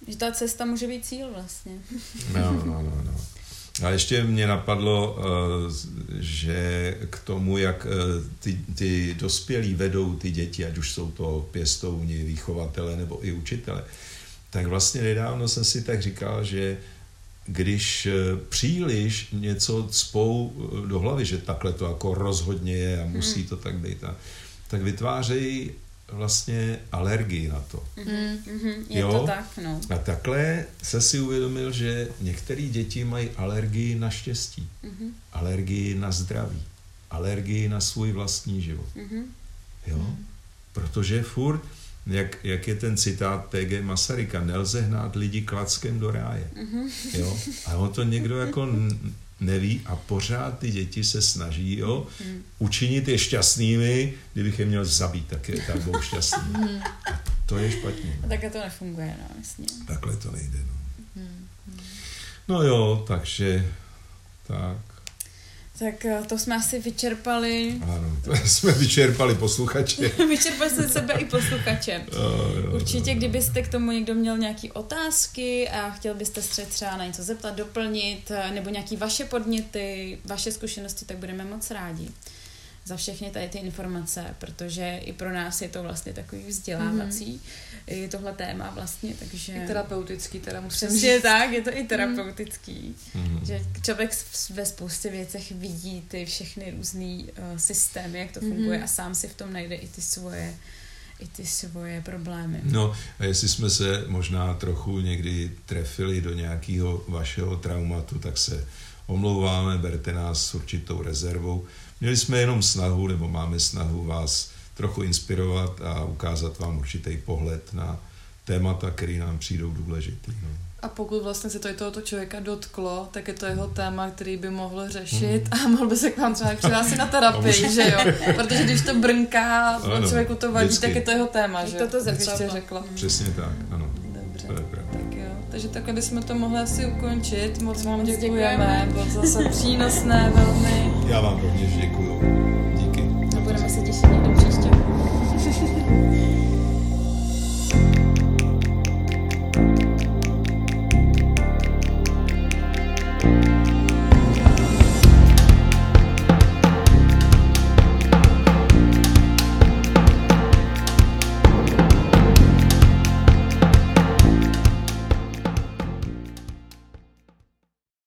Že ta cesta může být cíl vlastně. No, no, no, no. A ještě mě napadlo, eh, že k tomu, jak eh, ty, ty dospělí vedou ty děti, ať už jsou to pěstouni, výchovatele nebo i učitele, tak vlastně nedávno jsem si tak říkal, že když eh, příliš něco cpou do hlavy, že takhle to jako rozhodně je a musí hmm. to tak být, tak vytvářejí vlastně alergii na to. Mm-hmm, je jo? to tak, no. A takhle se si uvědomil, že některé děti mají alergii na štěstí, mm-hmm. alergii na zdraví, alergii na svůj vlastní život. Mm-hmm. Jo? Mm. Protože furt, jak, jak je ten citát T.G. Masaryka, nelze hnát lidi klackem do ráje. Mm-hmm. Jo? A on to někdo jako neví a pořád ty děti se snaží jo, hmm. učinit je šťastnými, kdybych je měl zabít, tak je tak budou šťastný. Hmm. A to je špatně. No. Takhle to nefunguje, no, jasně. Takhle to nejde, no. Hmm. No jo, takže tak. Tak eh, to jsme asi vyčerpali. Ano, to jsme vyčerpali posluchače. vyčerpali jsme sebe i posluchače. Jo, jo, Určitě, jo. kdybyste k tomu někdo měl nějaké otázky a chtěl byste se třeba na něco zeptat, doplnit, eh, nebo nějaké vaše podněty, vaše zkušenosti, tak budeme moc rádi za všechny tady ty informace, protože i pro nás je to vlastně takový vzdělávací, mm-hmm. tohle téma vlastně, takže... I terapeutický, teda musím Přesně tak, je to i terapeutický, mm-hmm. že člověk ve spoustě věcech vidí ty všechny různé uh, systémy, jak to funguje mm-hmm. a sám si v tom najde i ty svoje i ty svoje problémy. No a jestli jsme se možná trochu někdy trefili do nějakého vašeho traumatu, tak se omlouváme, berte nás s určitou rezervou. Měli jsme jenom snahu, nebo máme snahu vás trochu inspirovat a ukázat vám určitý pohled na témata, které nám přijdou důležitý. No. A pokud vlastně se to i tohoto člověka dotklo, tak je to jeho téma, který by mohl řešit mm. a mohl by se k vám třeba přihlásit na terapii, že jo? Protože když to brnká, ano, člověku to vadí, vždycky. tak je to jeho téma, že? To to řekla. Přesně tak, ano. Dobře. To je tak jo. Takže takhle bychom to mohli asi ukončit. Moc vám děkujeme, bylo to zase přínosné velmi. Já vám rovněž děkuju. Díky. A budeme se těšit někdy příště.